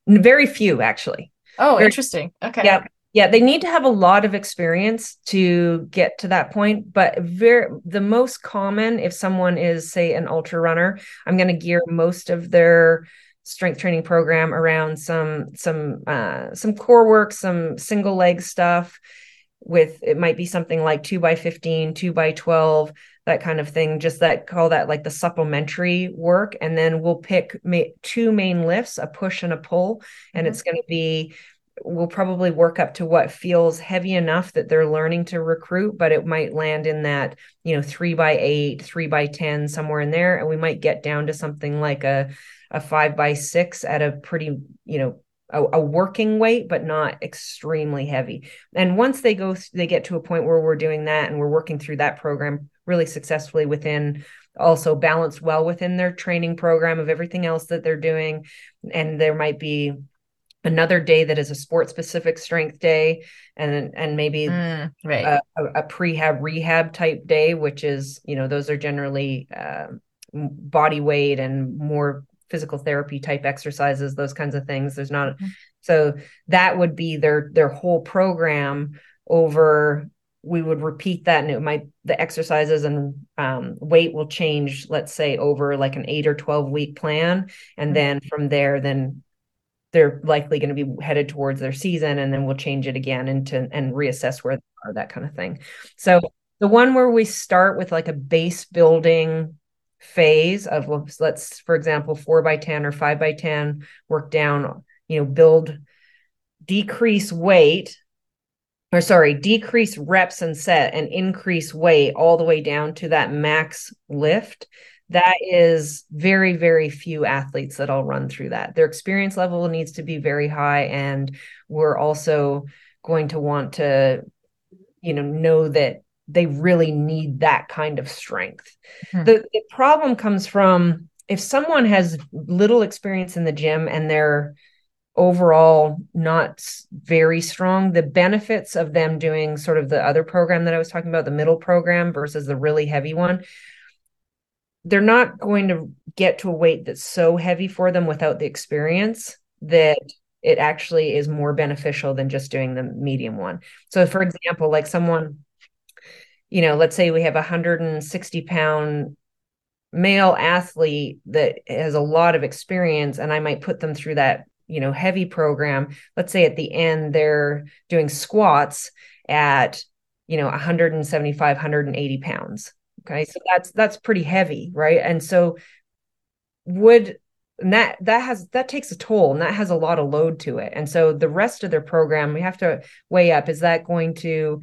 Very few actually. Oh, Very, interesting. Okay. Yeah. Yeah, they need to have a lot of experience to get to that point. But very the most common, if someone is, say, an ultra runner, I'm going to gear most of their strength training program around some some uh, some core work, some single leg stuff. With it might be something like two by 15, two by 12, that kind of thing. Just that call that like the supplementary work, and then we'll pick ma- two main lifts, a push and a pull, and mm-hmm. it's going to be we'll probably work up to what feels heavy enough that they're learning to recruit, but it might land in that, you know, three by eight, three by 10, somewhere in there. And we might get down to something like a, a five by six at a pretty, you know, a, a working weight, but not extremely heavy. And once they go, they get to a point where we're doing that and we're working through that program really successfully within also balanced well within their training program of everything else that they're doing. And there might be another day that is a sport specific strength day and and maybe mm, right. a, a, prehab rehab type day which is you know those are generally uh, body weight and more physical therapy type exercises those kinds of things there's not mm-hmm. so that would be their their whole program over we would repeat that and it might the exercises and um, weight will change let's say over like an eight or 12 week plan and mm-hmm. then from there then they're likely going to be headed towards their season and then we'll change it again into and reassess where they are that kind of thing so the one where we start with like a base building phase of let's for example four by 10 or five by 10 work down you know build decrease weight or sorry decrease reps and set and increase weight all the way down to that max lift that is very very few athletes that I'll run through that their experience level needs to be very high and we're also going to want to you know know that they really need that kind of strength mm-hmm. the, the problem comes from if someone has little experience in the gym and they're overall not very strong the benefits of them doing sort of the other program that i was talking about the middle program versus the really heavy one they're not going to get to a weight that's so heavy for them without the experience that it actually is more beneficial than just doing the medium one. So, for example, like someone, you know, let's say we have a 160 pound male athlete that has a lot of experience, and I might put them through that, you know, heavy program. Let's say at the end they're doing squats at, you know, 175, 180 pounds Okay. So that's that's pretty heavy, right? And so would and that that has that takes a toll and that has a lot of load to it. And so the rest of their program we have to weigh up is that going to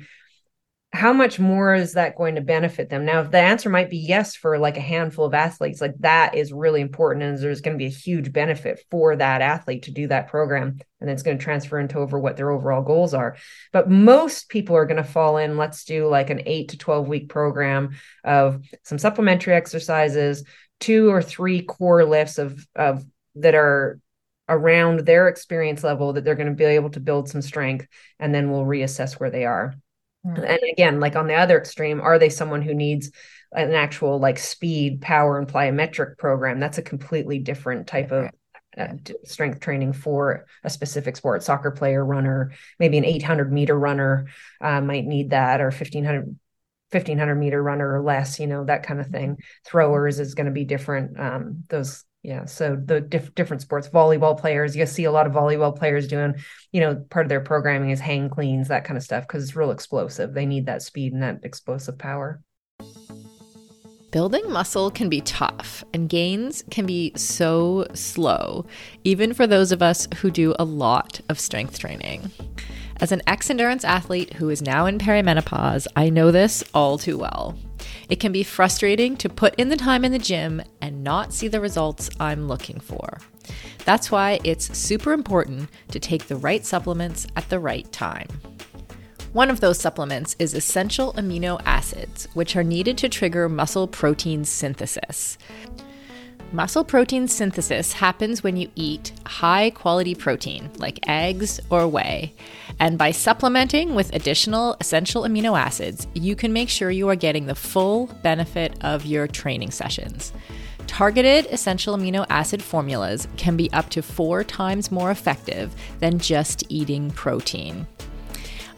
how much more is that going to benefit them? Now, if the answer might be yes for like a handful of athletes, like that is really important. And there's going to be a huge benefit for that athlete to do that program. And it's going to transfer into over what their overall goals are. But most people are going to fall in, let's do like an eight to 12 week program of some supplementary exercises, two or three core lifts of, of that are around their experience level that they're going to be able to build some strength. And then we'll reassess where they are. Mm. And again, like on the other extreme, are they someone who needs an actual like speed, power, and plyometric program? That's a completely different type of uh, strength training for a specific sport. Soccer player, runner, maybe an 800 meter runner uh, might need that, or 1500 1500 meter runner or less, you know, that kind of thing. Throwers is going to be different. Um, those yeah so the diff- different sports volleyball players you see a lot of volleyball players doing you know part of their programming is hang cleans that kind of stuff because it's real explosive they need that speed and that explosive power Building muscle can be tough, and gains can be so slow, even for those of us who do a lot of strength training. As an ex endurance athlete who is now in perimenopause, I know this all too well. It can be frustrating to put in the time in the gym and not see the results I'm looking for. That's why it's super important to take the right supplements at the right time. One of those supplements is essential amino acids, which are needed to trigger muscle protein synthesis. Muscle protein synthesis happens when you eat high quality protein like eggs or whey. And by supplementing with additional essential amino acids, you can make sure you are getting the full benefit of your training sessions. Targeted essential amino acid formulas can be up to four times more effective than just eating protein.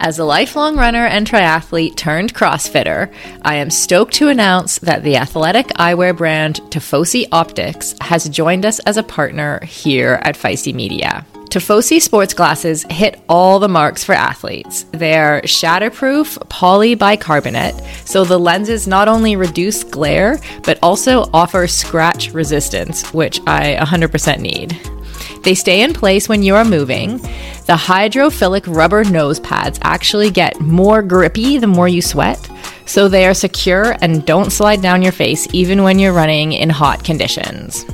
As a lifelong runner and triathlete turned CrossFitter, I am stoked to announce that the athletic eyewear brand Tifosi Optics has joined us as a partner here at Feisty Media. Tifosi sports glasses hit all the marks for athletes. They're shatterproof polybicarbonate, so the lenses not only reduce glare, but also offer scratch resistance, which I 100% need. They stay in place when you are moving. The hydrophilic rubber nose pads actually get more grippy the more you sweat, so they are secure and don't slide down your face even when you're running in hot conditions.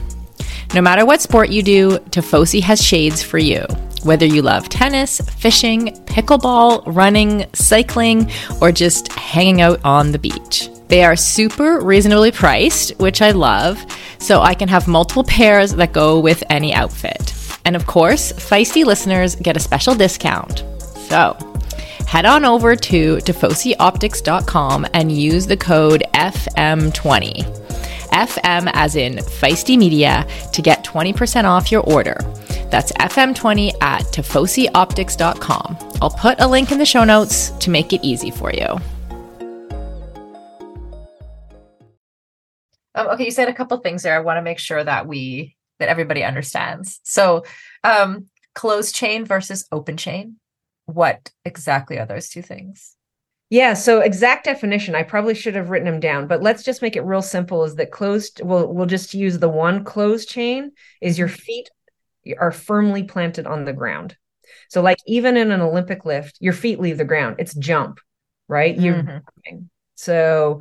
No matter what sport you do, Tifosi has shades for you. Whether you love tennis, fishing, pickleball, running, cycling, or just hanging out on the beach. They are super reasonably priced, which I love, so I can have multiple pairs that go with any outfit. And of course, feisty listeners get a special discount. So, head on over to tifosioptics.com and use the code FM20. FM as in Feisty Media to get 20% off your order. That's FM20 at tifosioptics.com. I'll put a link in the show notes to make it easy for you. Um, okay, you said a couple things there. I want to make sure that we that everybody understands. So, um, closed chain versus open chain. What exactly are those two things? Yeah, so exact definition, I probably should have written them down, but let's just make it real simple is that closed we'll we'll just use the one closed chain is your feet are firmly planted on the ground. So like even in an Olympic lift, your feet leave the ground. It's jump, right? You're mm-hmm. so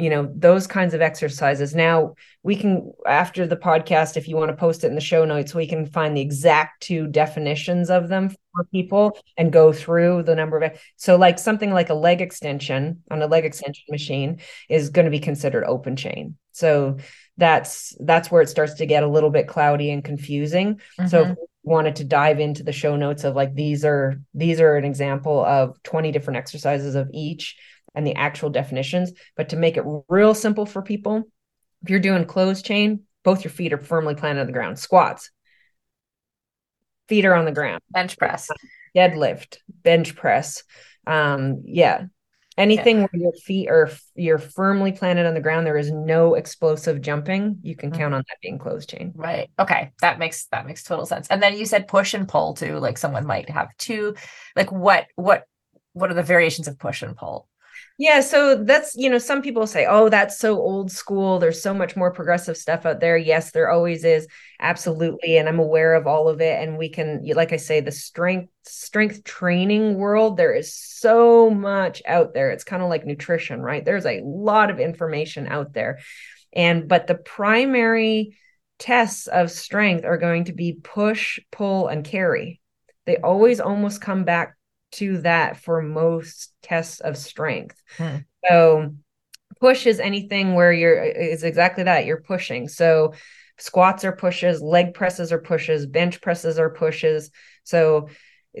you know those kinds of exercises. Now we can after the podcast if you want to post it in the show notes we can find the exact two definitions of them for people and go through the number of so like something like a leg extension on a leg extension machine is going to be considered open chain. So that's that's where it starts to get a little bit cloudy and confusing. Mm-hmm. so if you wanted to dive into the show notes of like these are these are an example of 20 different exercises of each and the actual definitions. But to make it real simple for people, if you're doing closed chain, both your feet are firmly planted on the ground. Squats, feet are on the ground. Bench press, deadlift, bench press. Um, yeah, anything where your feet are you're firmly planted on the ground. There is no explosive jumping. You can count on that being closed chain. Right. Okay, that makes that makes total sense. And then you said push and pull too. Like someone might have two. Like what what what are the variations of push and pull? Yeah, so that's, you know, some people say, oh, that's so old school. There's so much more progressive stuff out there. Yes, there always is. Absolutely. And I'm aware of all of it. And we can, like I say, the strength, strength training world, there is so much out there. It's kind of like nutrition, right? There's a lot of information out there. And, but the primary tests of strength are going to be push, pull, and carry. They always almost come back to that for most tests of strength. Hmm. So push is anything where you're is exactly that you're pushing. So squats are pushes, leg presses are pushes, bench presses are pushes. So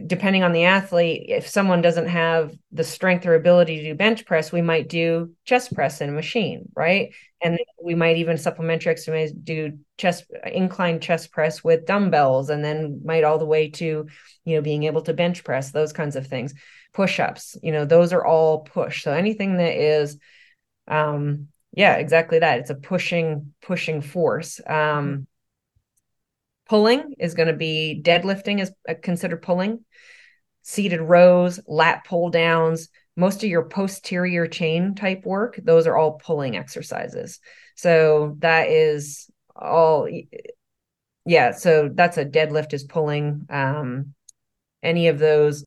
depending on the athlete, if someone doesn't have the strength or ability to do bench press, we might do chest press in a machine, right? And we might even supplementary exercise do chest incline chest press with dumbbells, and then might all the way to, you know, being able to bench press, those kinds of things. Push-ups, you know, those are all push. So anything that is um yeah, exactly that. It's a pushing, pushing force. Um Pulling is going to be deadlifting is uh, considered pulling. Seated rows, lat pull downs, most of your posterior chain type work, those are all pulling exercises. So that is all yeah, so that's a deadlift is pulling um any of those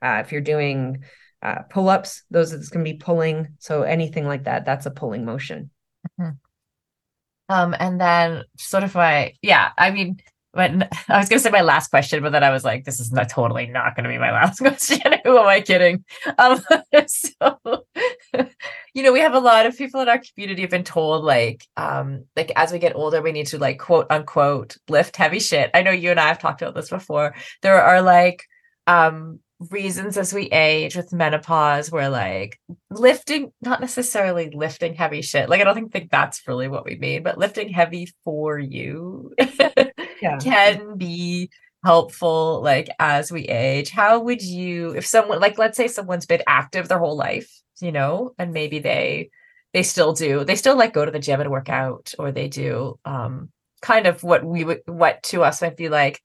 uh, if you're doing uh, pull-ups, those is going to be pulling. So anything like that, that's a pulling motion. Mm-hmm. Um, and then sort of my, yeah, I mean, when I was going to say my last question, but then I was like, this is not totally not going to be my last question. Who am I kidding? Um, so, you know, we have a lot of people in our community have been told like, um, like as we get older, we need to like quote unquote lift heavy shit. I know you and I have talked about this before. There are like, um, reasons as we age with menopause where like lifting not necessarily lifting heavy shit like i don't think, think that's really what we mean but lifting heavy for you yeah. can be helpful like as we age how would you if someone like let's say someone's been active their whole life you know and maybe they they still do they still like go to the gym and work out or they do um kind of what we would what to us might be like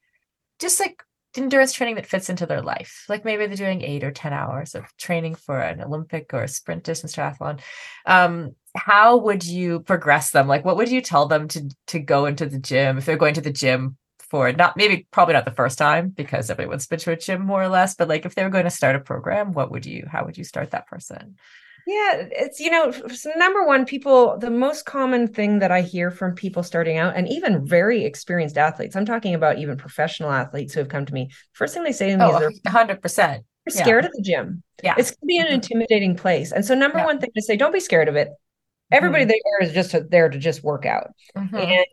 just like endurance training that fits into their life. Like maybe they're doing eight or 10 hours of training for an Olympic or a sprint distance triathlon. Um, how would you progress them? Like, what would you tell them to, to go into the gym if they're going to the gym for not maybe probably not the first time because everyone's been to a gym more or less, but like if they were going to start a program, what would you, how would you start that person? Yeah, it's you know, so number one, people the most common thing that I hear from people starting out and even very experienced athletes. I'm talking about even professional athletes who have come to me. First thing they say to me oh, is they're 100%. They're scared yeah. of the gym. Yeah. It's going to be an mm-hmm. intimidating place. And so number yeah. one thing to say, don't be scared of it. Everybody mm-hmm. there is just there to just work out. Mm-hmm. And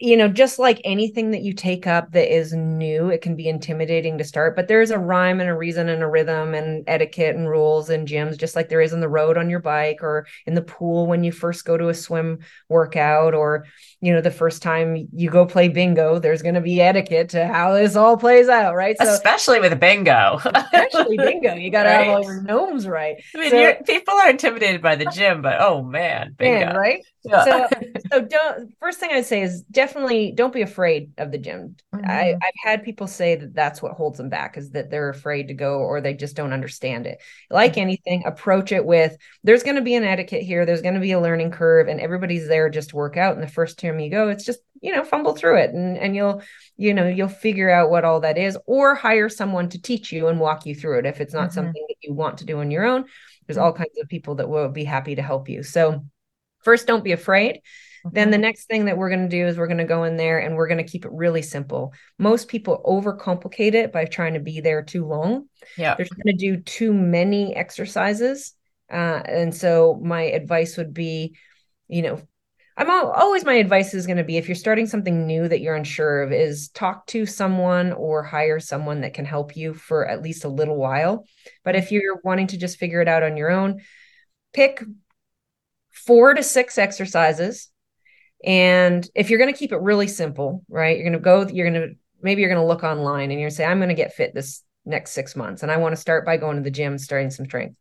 you know, just like anything that you take up that is new, it can be intimidating to start, but there's a rhyme and a reason and a rhythm and etiquette and rules and gyms, just like there is on the road on your bike or in the pool when you first go to a swim workout or, you know, the first time you go play bingo, there's going to be etiquette to how this all plays out, right? So, especially with bingo. especially bingo. You got to right. have all your gnomes right. I mean, so, people are intimidated by the gym, but oh man, bingo. Man, right? Yeah. So, so don't. First thing I'd say is definitely don't be afraid of the gym. Mm-hmm. I, I've had people say that that's what holds them back is that they're afraid to go or they just don't understand it. Like mm-hmm. anything, approach it with there's going to be an etiquette here. There's going to be a learning curve, and everybody's there just to work out. And the first you go, it's just you know fumble through it and and you'll you know you'll figure out what all that is or hire someone to teach you and walk you through it if it's not mm-hmm. something that you want to do on your own there's mm-hmm. all kinds of people that will be happy to help you so first don't be afraid then the mm-hmm. next thing that we're going to do is we're going to go in there and we're going to keep it really simple. Most people overcomplicate it by trying to be there too long. Yeah. They're going to do too many exercises. Uh, and so my advice would be, you know, I'm always my advice is going to be if you're starting something new that you're unsure of is talk to someone or hire someone that can help you for at least a little while. But if you're wanting to just figure it out on your own, pick four to six exercises and if you're going to keep it really simple, right? You're going to go, you're going to, maybe you're going to look online and you're say, I'm going to get fit this next six months. And I want to start by going to the gym, and starting some strength.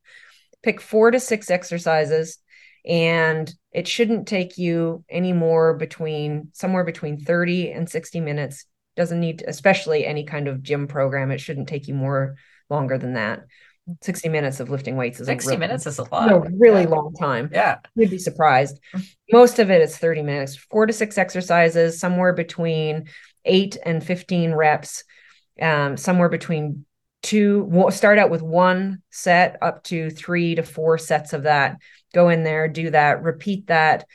Pick four to six exercises. And it shouldn't take you any more between somewhere between 30 and 60 minutes. Doesn't need, especially any kind of gym program, it shouldn't take you more longer than that. 60 minutes of lifting weights is 60 minutes is a lot. A really yeah. long time. Yeah. You'd be surprised. Most of it is 30 minutes, four to six exercises, somewhere between eight and 15 reps, um, somewhere between two, we'll start out with one set up to three to four sets of that. Go in there, do that, repeat that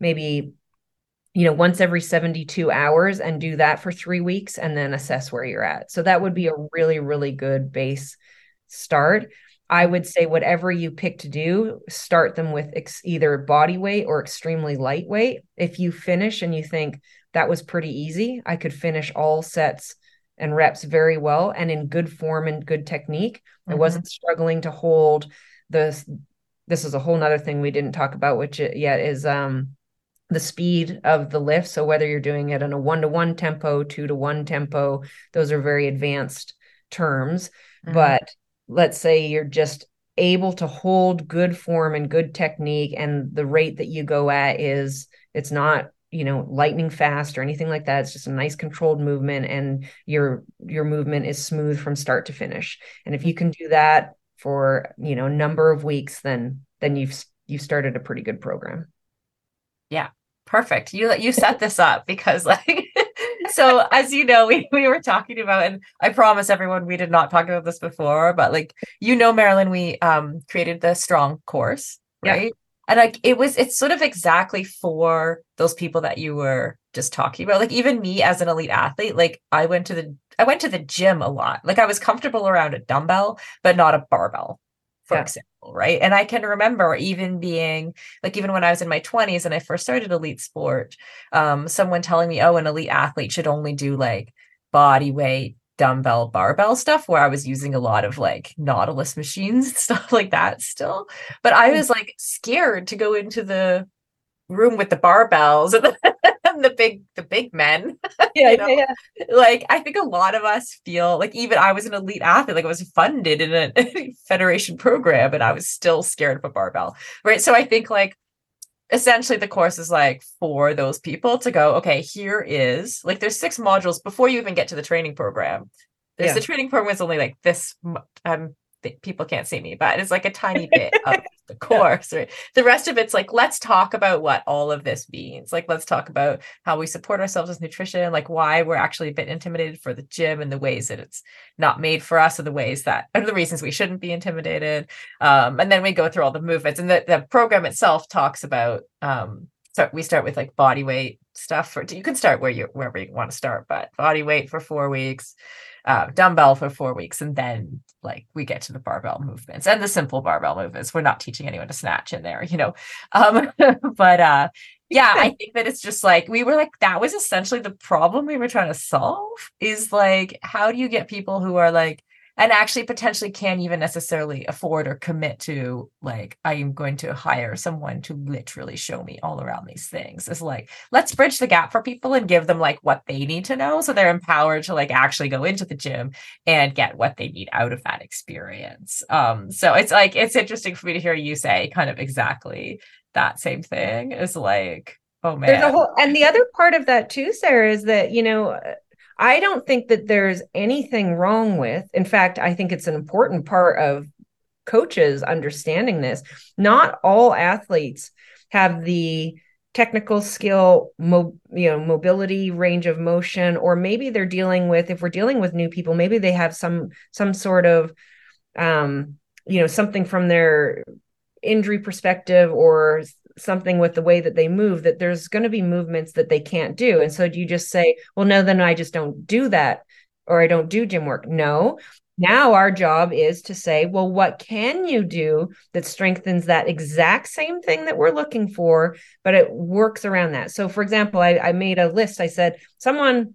maybe you know once every 72 hours and do that for 3 weeks and then assess where you're at. So that would be a really really good base start, I would say whatever you pick to do, start them with ex- either body weight or extremely lightweight. If you finish and you think that was pretty easy, I could finish all sets and reps very well and in good form and good technique. Mm-hmm. I wasn't struggling to hold the this is a whole nother thing we didn't talk about which yet is um the speed of the lift. So whether you're doing it in a one to one tempo two to one tempo those are very advanced terms. Mm-hmm. but let's say you're just able to hold good form and good technique and the rate that you go at is it's not you know lightning fast or anything like that. It's just a nice controlled movement and your your movement is smooth from start to finish. And if you can do that for you know a number of weeks then then you've you've started a pretty good program yeah perfect you you set this up because like so as you know, we, we were talking about, and I promise everyone we did not talk about this before, but like you know, Marilyn, we um created the strong course, right? Yeah. And like it was it's sort of exactly for those people that you were just talking about. Like even me as an elite athlete, like I went to the I went to the gym a lot. Like I was comfortable around a dumbbell, but not a barbell, for yeah. example right and i can remember even being like even when i was in my 20s and i first started elite sport um someone telling me oh an elite athlete should only do like body weight dumbbell barbell stuff where i was using a lot of like nautilus machines stuff like that still but i hmm. was like scared to go into the room with the barbells and the, big the big men yeah, you know? yeah, yeah like i think a lot of us feel like even i was an elite athlete like i was funded in a federation program and i was still scared of a barbell right so i think like essentially the course is like for those people to go okay here is like there's six modules before you even get to the training program there's yeah. the training program is only like this um people can't see me, but it's like a tiny bit of the course, right? The rest of it's like, let's talk about what all of this means. Like, let's talk about how we support ourselves with nutrition, like why we're actually a bit intimidated for the gym and the ways that it's not made for us, or the ways that are the reasons we shouldn't be intimidated. Um, and then we go through all the movements, and the, the program itself talks about. Um, so we start with like body weight stuff. For you can start where you wherever you want to start, but body weight for four weeks uh, dumbbell for four weeks, and then like we get to the barbell movements and the simple barbell movements. We're not teaching anyone to snatch in there, you know. Um, but uh, yeah, I think that it's just like we were like that was essentially the problem we were trying to solve. Is like how do you get people who are like and actually potentially can't even necessarily afford or commit to like i am going to hire someone to literally show me all around these things. It's like let's bridge the gap for people and give them like what they need to know so they're empowered to like actually go into the gym and get what they need out of that experience. Um so it's like it's interesting for me to hear you say kind of exactly that same thing. Is like oh man There's a whole, and the other part of that too Sara is that you know I don't think that there's anything wrong with, in fact, I think it's an important part of coaches understanding this. Not all athletes have the technical skill mo- you know mobility range of motion or maybe they're dealing with if we're dealing with new people maybe they have some some sort of um you know something from their injury perspective or something with the way that they move that there's going to be movements that they can't do and so do you just say well no then i just don't do that or i don't do gym work no now our job is to say, well, what can you do that strengthens that exact same thing that we're looking for, but it works around that. So, for example, I, I made a list. I said someone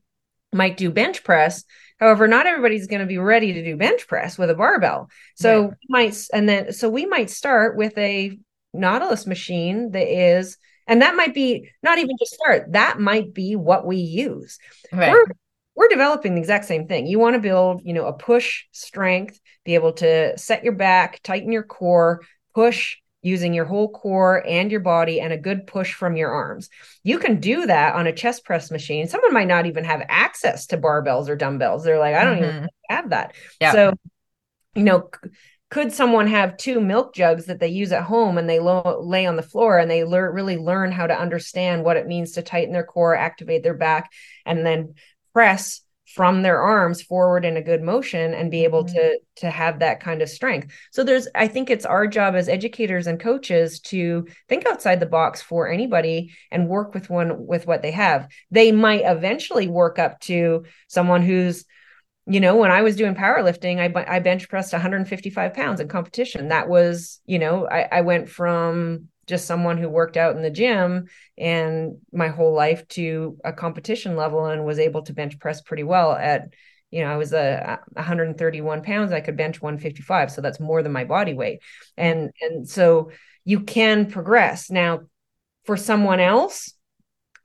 might do bench press. However, not everybody's going to be ready to do bench press with a barbell. So right. we might, and then so we might start with a Nautilus machine that is, and that might be not even just start. That might be what we use. Right. We're we're developing the exact same thing. You want to build, you know, a push strength, be able to set your back, tighten your core, push using your whole core and your body and a good push from your arms. You can do that on a chest press machine. Someone might not even have access to barbells or dumbbells. They're like, I don't mm-hmm. even have that. Yeah. So, you know, could someone have two milk jugs that they use at home and they lo- lay on the floor and they really learn how to understand what it means to tighten their core, activate their back, and then press from their arms forward in a good motion and be able mm-hmm. to to have that kind of strength so there's i think it's our job as educators and coaches to think outside the box for anybody and work with one with what they have they might eventually work up to someone who's you know when i was doing powerlifting i, I bench pressed 155 pounds in competition. That was you know I, I went from just someone who worked out in the gym and my whole life to a competition level and was able to bench press pretty well at you know i was a 131 pounds. I could bench 155 so that's more than my body weight. And and so you can progress. Now for someone else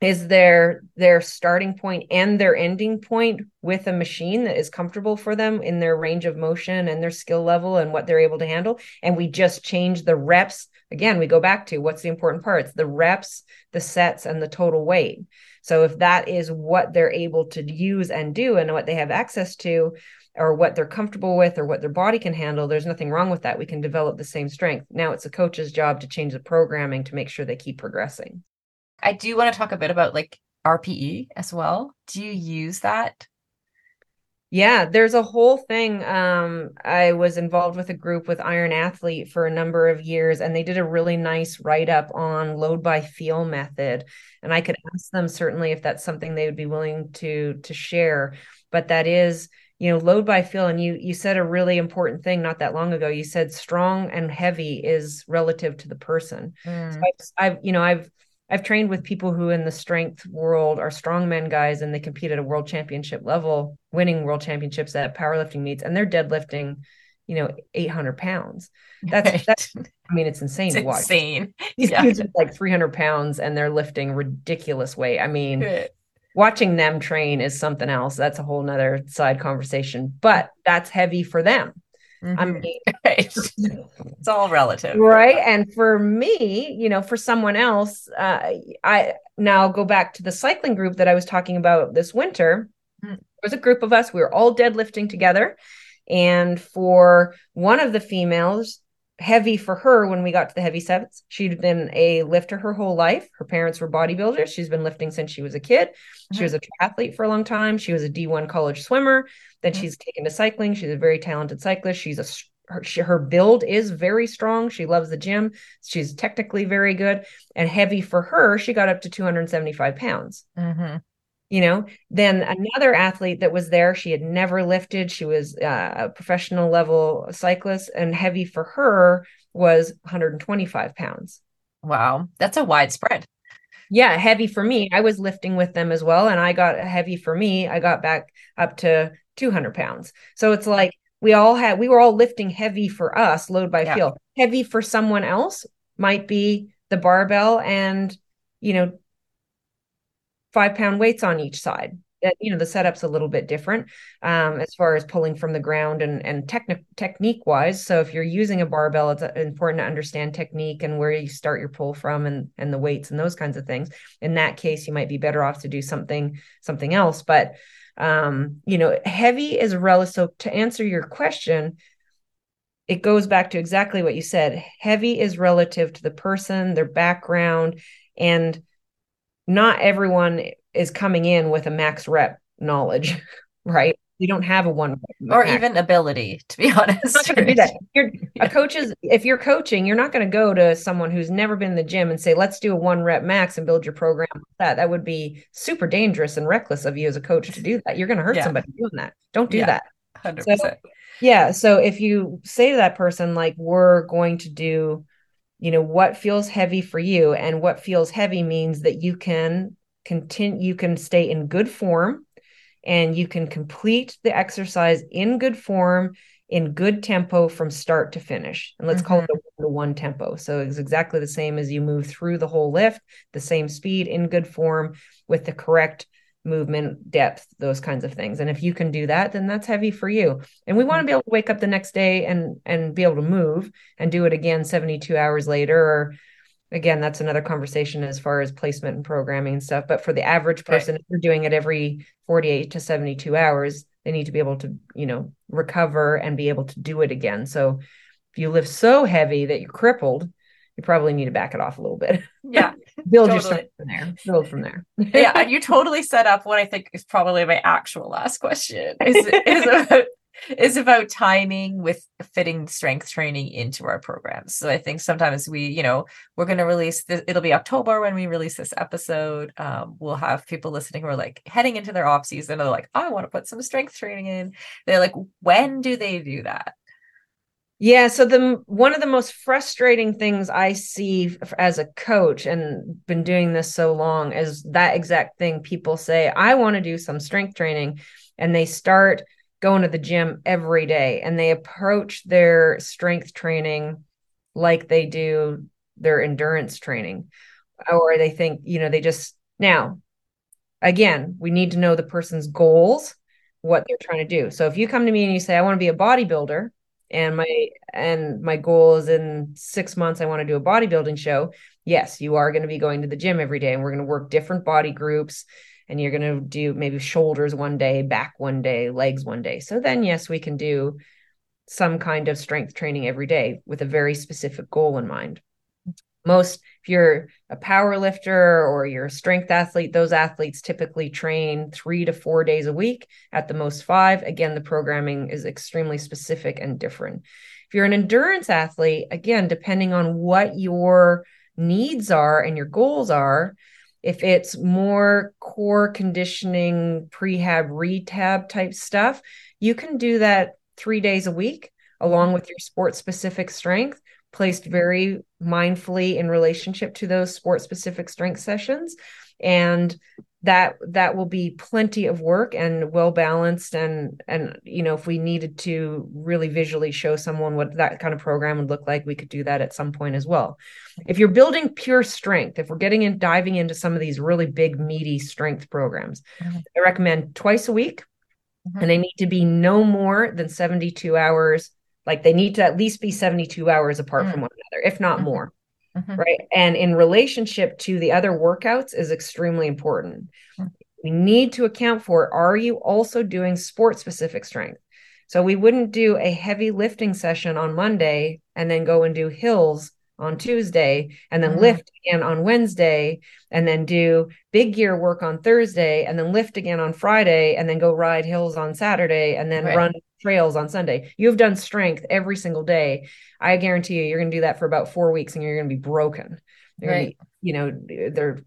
is their their starting point and their ending point with a machine that is comfortable for them in their range of motion and their skill level and what they're able to handle. And we just change the reps. Again we go back to what's the important parts the reps the sets and the total weight. So if that is what they're able to use and do and what they have access to or what they're comfortable with or what their body can handle there's nothing wrong with that. We can develop the same strength. Now it's a coach's job to change the programming to make sure they keep progressing i do want to talk a bit about like rpe as well do you use that yeah, there's a whole thing. Um, I was involved with a group with Iron Athlete for a number of years, and they did a really nice write up on load by feel method. And I could ask them certainly if that's something they would be willing to to share. But that is, you know, load by feel. And you you said a really important thing not that long ago. You said strong and heavy is relative to the person. Mm. So I've, I've you know I've I've trained with people who in the strength world are strongmen guys and they compete at a world championship level, winning world championships at powerlifting meets, and they're deadlifting, you know, 800 pounds. That's, right. that's I mean, it's insane it's to watch. Insane. These yeah. kids are like 300 pounds and they're lifting ridiculous weight. I mean, Good. watching them train is something else. That's a whole nother side conversation, but that's heavy for them. Mm-hmm. I mean, right. it's all relative. Right. And for me, you know, for someone else, uh, I now go back to the cycling group that I was talking about this winter. Mm-hmm. There was a group of us, we were all deadlifting together. And for one of the females, heavy for her when we got to the heavy sevens. She'd been a lifter her whole life. Her parents were bodybuilders. She's been lifting since she was a kid. Mm-hmm. She was a triathlete for a long time. She was a D1 college swimmer. Then mm-hmm. she's taken to cycling. She's a very talented cyclist. She's a her, she, her build is very strong. She loves the gym. She's technically very good and heavy for her. She got up to 275 pounds. Mm-hmm you know then another athlete that was there she had never lifted she was uh, a professional level cyclist and heavy for her was 125 pounds. Wow that's a widespread yeah heavy for me. I was lifting with them as well and i got heavy for me. I got back up to 200 pounds. So it's like we all had we were all lifting heavy for us load by yeah. feel heavy for someone else might be the barbell and you know five pound weights on each side. You know the setup's a little bit different um, as far as pulling from the ground and and technique technique wise so if you're using a barbell it's uh, important to understand technique and where you start your pull from and and the weights and those kinds of things. In that case you might be better off to do something something else. But um, you know heavy is relative so to answer your question it goes back to exactly what you said. Heavy is relative to the person their background and not everyone is coming in with a max rep knowledge, right? You don't have a one or max. even ability, to be honest. Not do that. You're, a coach is if you're coaching, you're not going to go to someone who's never been in the gym and say, "Let's do a one rep max and build your program." That that would be super dangerous and reckless of you as a coach to do that. You're going to hurt yeah. somebody doing that. Don't do yeah, that. Hundred so, percent. Yeah. So if you say to that person, like, "We're going to do," you know, what feels heavy for you, and what feels heavy means that you can continue, you can stay in good form and you can complete the exercise in good form in good tempo from start to finish and let's mm-hmm. call it mm-hmm. the one tempo so it's exactly the same as you move through the whole lift the same speed in good form with the correct movement depth those kinds of things. And if you can do that then that's heavy for you. And we want to mm-hmm. be able to wake up the next day and and be able to move and do it again 72 hours later. Or again that's another conversation as far as placement and programming and stuff. But for the average person if you're doing it every 48 to 72 hours they need to be able to you know recover and be able to do it again. So if you lift so heavy that you're crippled you probably need to back it off a little bit. Yeah build totally. your strength from there build from there yeah you totally set up what i think is probably my actual last question is, is about is about timing with fitting strength training into our programs. So I think sometimes we, you know, we're going to release this, it'll be October when we release this episode. Um, we'll have people listening who are like heading into their off season. They're like, I want to put some strength training in. They're like, when do they do that? Yeah, so the one of the most frustrating things I see as a coach and been doing this so long is that exact thing people say, I want to do some strength training and they start going to the gym every day and they approach their strength training like they do their endurance training or they think you know they just now again we need to know the person's goals what they're trying to do. So if you come to me and you say i want to be a bodybuilder and my and my goal is in 6 months i want to do a bodybuilding show yes you are going to be going to the gym every day and we're going to work different body groups and you're going to do maybe shoulders one day, back one day, legs one day. So then, yes, we can do some kind of strength training every day with a very specific goal in mind. Most, if you're a power lifter or you're a strength athlete, those athletes typically train three to four days a week, at the most five. Again, the programming is extremely specific and different. If you're an endurance athlete, again, depending on what your needs are and your goals are, if it's more core conditioning, prehab, rehab type stuff, you can do that three days a week along with your sport specific strength placed very mindfully in relationship to those sport specific strength sessions and that that will be plenty of work and well balanced and and you know if we needed to really visually show someone what that kind of program would look like we could do that at some point as well if you're building pure strength if we're getting in diving into some of these really big meaty strength programs mm-hmm. i recommend twice a week mm-hmm. and they need to be no more than 72 hours like they need to at least be 72 hours apart mm-hmm. from one another if not mm-hmm. more mm-hmm. right? And in relationship to the other workouts is extremely important. Mm-hmm. We need to account for are you also doing sport specific strength? So we wouldn't do a heavy lifting session on Monday and then go and do hills on Tuesday and then mm-hmm. lift again on Wednesday and then do big gear work on Thursday and then lift again on Friday and then go ride hills on Saturday and then right. run trails on Sunday. You've done strength every single day. I guarantee you, you're going to do that for about four weeks and you're going to be broken. right. Be, you know, they're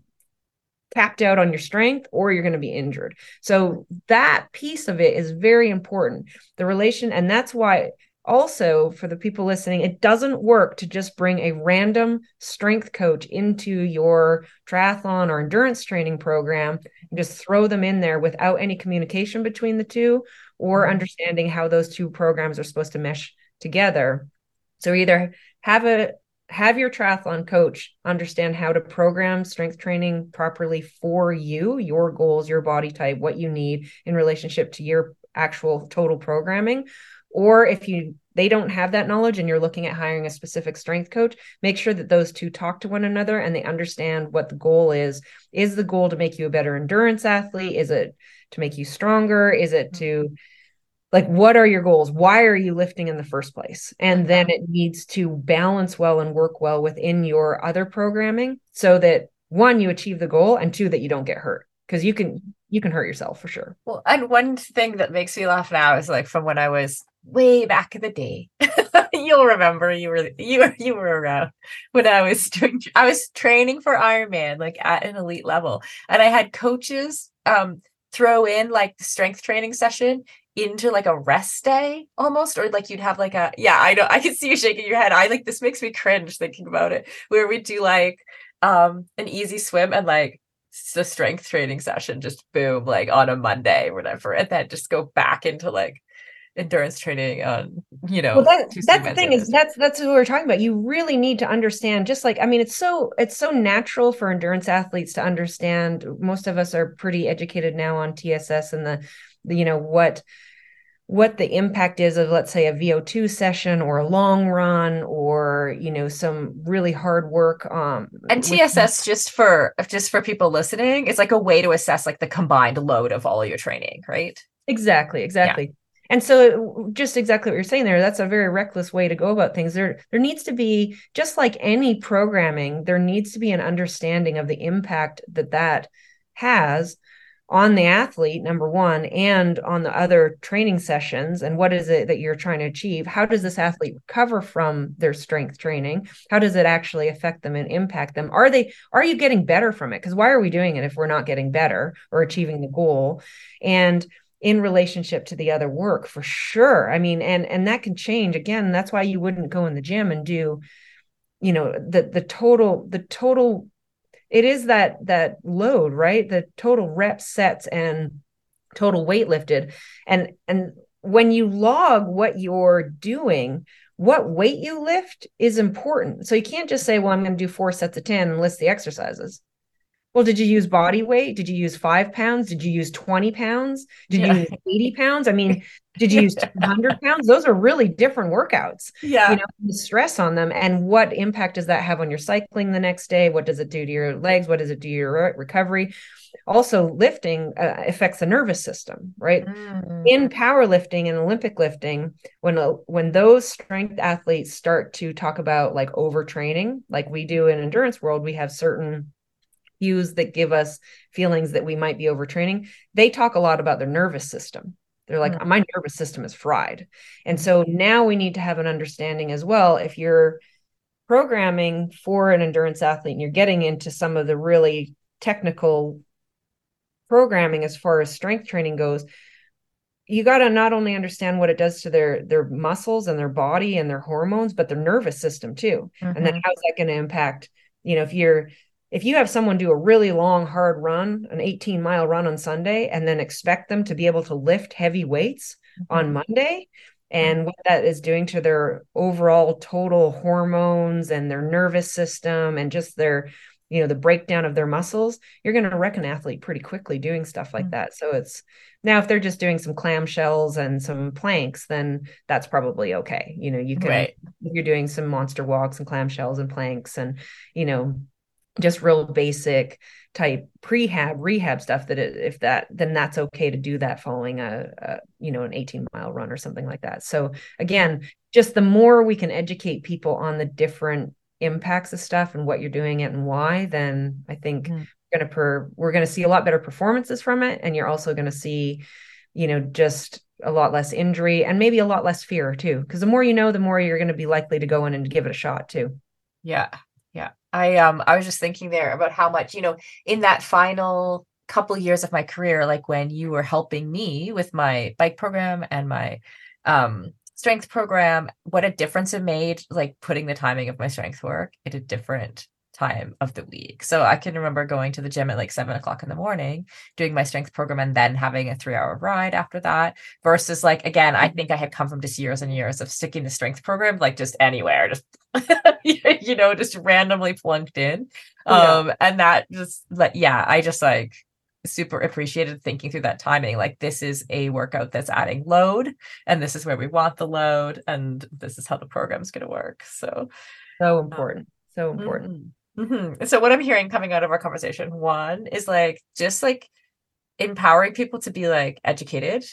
tapped out on your strength or you're going to be injured. So that piece of it is very important. The relation, and that's why also for the people listening it doesn't work to just bring a random strength coach into your triathlon or endurance training program and just throw them in there without any communication between the two or mm-hmm. understanding how those two programs are supposed to mesh together. So either have a have your triathlon coach understand how to program strength training properly for you, your goals, your body type, what you need in relationship to your actual total programming. Or if you they don't have that knowledge and you're looking at hiring a specific strength coach, make sure that those two talk to one another and they understand what the goal is. Is the goal to make you a better endurance athlete? Is it to make you stronger? Is it to mm-hmm. like what are your goals why are you lifting in the first place and then it needs to balance well and work well within your other programming so that one you achieve the goal and two that you don't get hurt because you can you can hurt yourself for sure well and one thing that makes me laugh now is like from when i was way back in the day. You'll remember you were you were you were around when i was doing i was training for ironman like at an elite level. And i had coaches um throw in like the strength training session into like a rest day almost or like you'd have like a yeah i know i can see you shaking your head. I like this makes me cringe thinking about it where we do like um an easy swim and like the strength training session just boom like on a monday whatever and then just go back into like endurance training on you know well, that, that's the thing is that's that's what we're talking about. You really need to understand just like i mean it's so it's so natural for endurance athletes to understand. Most of us are pretty educated now on tss and the, the you know what what the impact is of let's say a vo2 session or a long run or you know some really hard work um and tss with- just for just for people listening it's like a way to assess like the combined load of all your training right? Exactly exactly. yeah. And so just exactly what you're saying there that's a very reckless way to go about things. There there needs to be just like any programming there needs to be an understanding of the impact that that has on the athlete number one and on the other training sessions and what is it that you're trying to achieve? How does this athlete recover from their strength training? How does it actually affect them and impact them? Are they are you getting better from it? Because why are we doing it if we're not getting better or achieving the goal? And in relationship to the other work for sure. I mean and and that can change. Again that's why you wouldn't go in the gym and do you know the the total the total it is that that load right? The total rep sets and total weight lifted and and when you log what you're doing what weight you lift is important. So you can't just say well i'm going to do four sets of 10 and list the exercises well did you use body weight? Did you use five pounds? Did you use 20 pounds? Did yeah. you use 80 pounds? I mean did you use 100 pounds? Those are really different workouts yeah. you know the stress on them. And what impact does that have on your cycling the next day? What does it do to your legs? What does it do to your recovery? Also lifting uh, affects the nervous system right? Mm-hmm. in powerlifting and olympic lifting when uh, when those strength athletes start to talk about like overtraining like we do in endurance world we have certain cues that give us feelings that we might be overtraining they talk a lot about their nervous system they're like mm-hmm. my nervous system is fried and so now we need to have an understanding as well if you're programming for an endurance athlete and you're getting into some of the really technical programming as far as strength training goes you got to not only understand what it does to their their muscles and their body and their hormones but their nervous system too mm-hmm. and then mm-hmm. how's that going to impact you know if you're if you have someone do a really long hard run an 18 mile run on sunday and then expect them to be able to lift heavy weights on mm-hmm. monday and what that is doing to their overall total hormones and their nervous system and just their you know the breakdown of their muscles you're going to wreck an athlete pretty quickly doing stuff like mm-hmm. that so it's now if they're just doing some clamshells and some planks then that's probably okay you know you can right. if you're doing some monster walks and clamshells and planks and you know just real basic type prehab rehab stuff that if that then that's okay to do that following a, a, you know an 18 mile run or something like that so again just the more we can educate people on the different impacts of stuff and what you're doing it and why then i think mm. we're going to per we're going to see a lot better performances from it and you're also going to see you know just a lot less injury and maybe a lot less fear too because the more you know the more you're going to be likely to go in and give it a shot too yeah. I um I was just thinking there about how much, you know, in that final couple years of my career, like when you were helping me with my bike program and my um strength program, what a difference it made, like putting the timing of my strength work at a different time of the week. So I can remember going to the gym at like seven o'clock in the morning, doing my strength program, and then having a three hour ride after that. Versus like again, I think I had come from just years and years of sticking to strength program, like just anywhere, just you know, just randomly plunked in. Um, and that just like yeah, I just like super appreciated thinking through that timing like this is a workout that's adding load and this is where we want the load and this is how the program's going to work so so important so important mm-hmm. Mm-hmm. So what I'm hearing coming out of our conversation, one is like just like empowering people to be like educated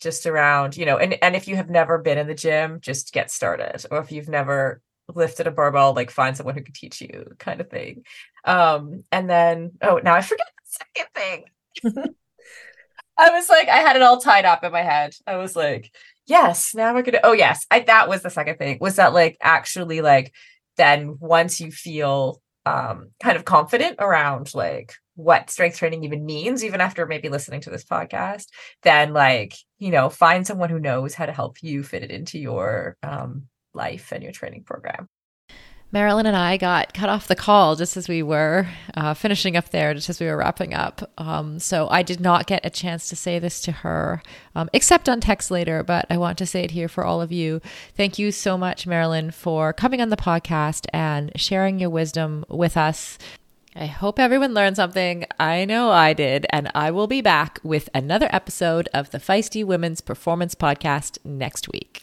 just around, you know, and and if you have never been in the gym, just get started. Or if you've never lifted a barbell, like find someone who can teach you kind of thing. Um, and then oh now I forget the second thing. I was like, I had it all tied up in my head. I was like, yes, now we're gonna oh yes. I that was the second thing, was that like actually like then once you feel um kind of confident around like what strength training even means, even after maybe listening to this podcast, then like, you know, find someone who knows how to help you fit it into your um, life and your training program. Marilyn and I got cut off the call just as we were uh, finishing up there, just as we were wrapping up. Um, so I did not get a chance to say this to her, um, except on text later, but I want to say it here for all of you. Thank you so much, Marilyn, for coming on the podcast and sharing your wisdom with us. I hope everyone learned something. I know I did. And I will be back with another episode of the Feisty Women's Performance Podcast next week.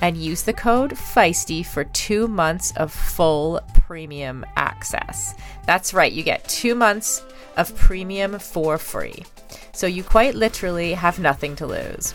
and use the code FEISTY for two months of full premium access. That's right, you get two months of premium for free. So you quite literally have nothing to lose.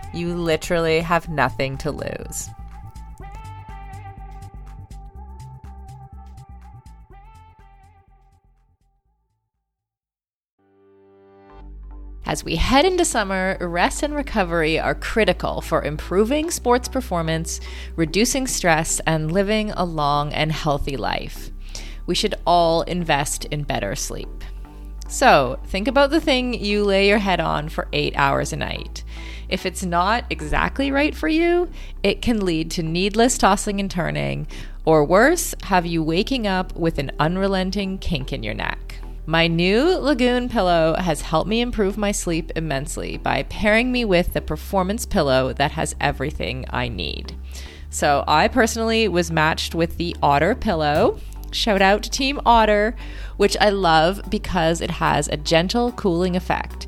You literally have nothing to lose. As we head into summer, rest and recovery are critical for improving sports performance, reducing stress, and living a long and healthy life. We should all invest in better sleep. So, think about the thing you lay your head on for eight hours a night. If it's not exactly right for you, it can lead to needless tossing and turning, or worse, have you waking up with an unrelenting kink in your neck. My new Lagoon pillow has helped me improve my sleep immensely by pairing me with the performance pillow that has everything I need. So, I personally was matched with the Otter pillow. Shout out to Team Otter, which I love because it has a gentle cooling effect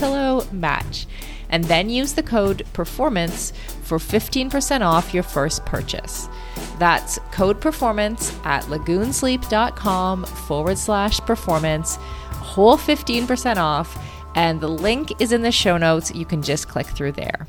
pillow match. And then use the code PERFORMANCE for 15% off your first purchase. That's code performance at lagoonsleep.com forward slash performance, whole 15% off, and the link is in the show notes. You can just click through there.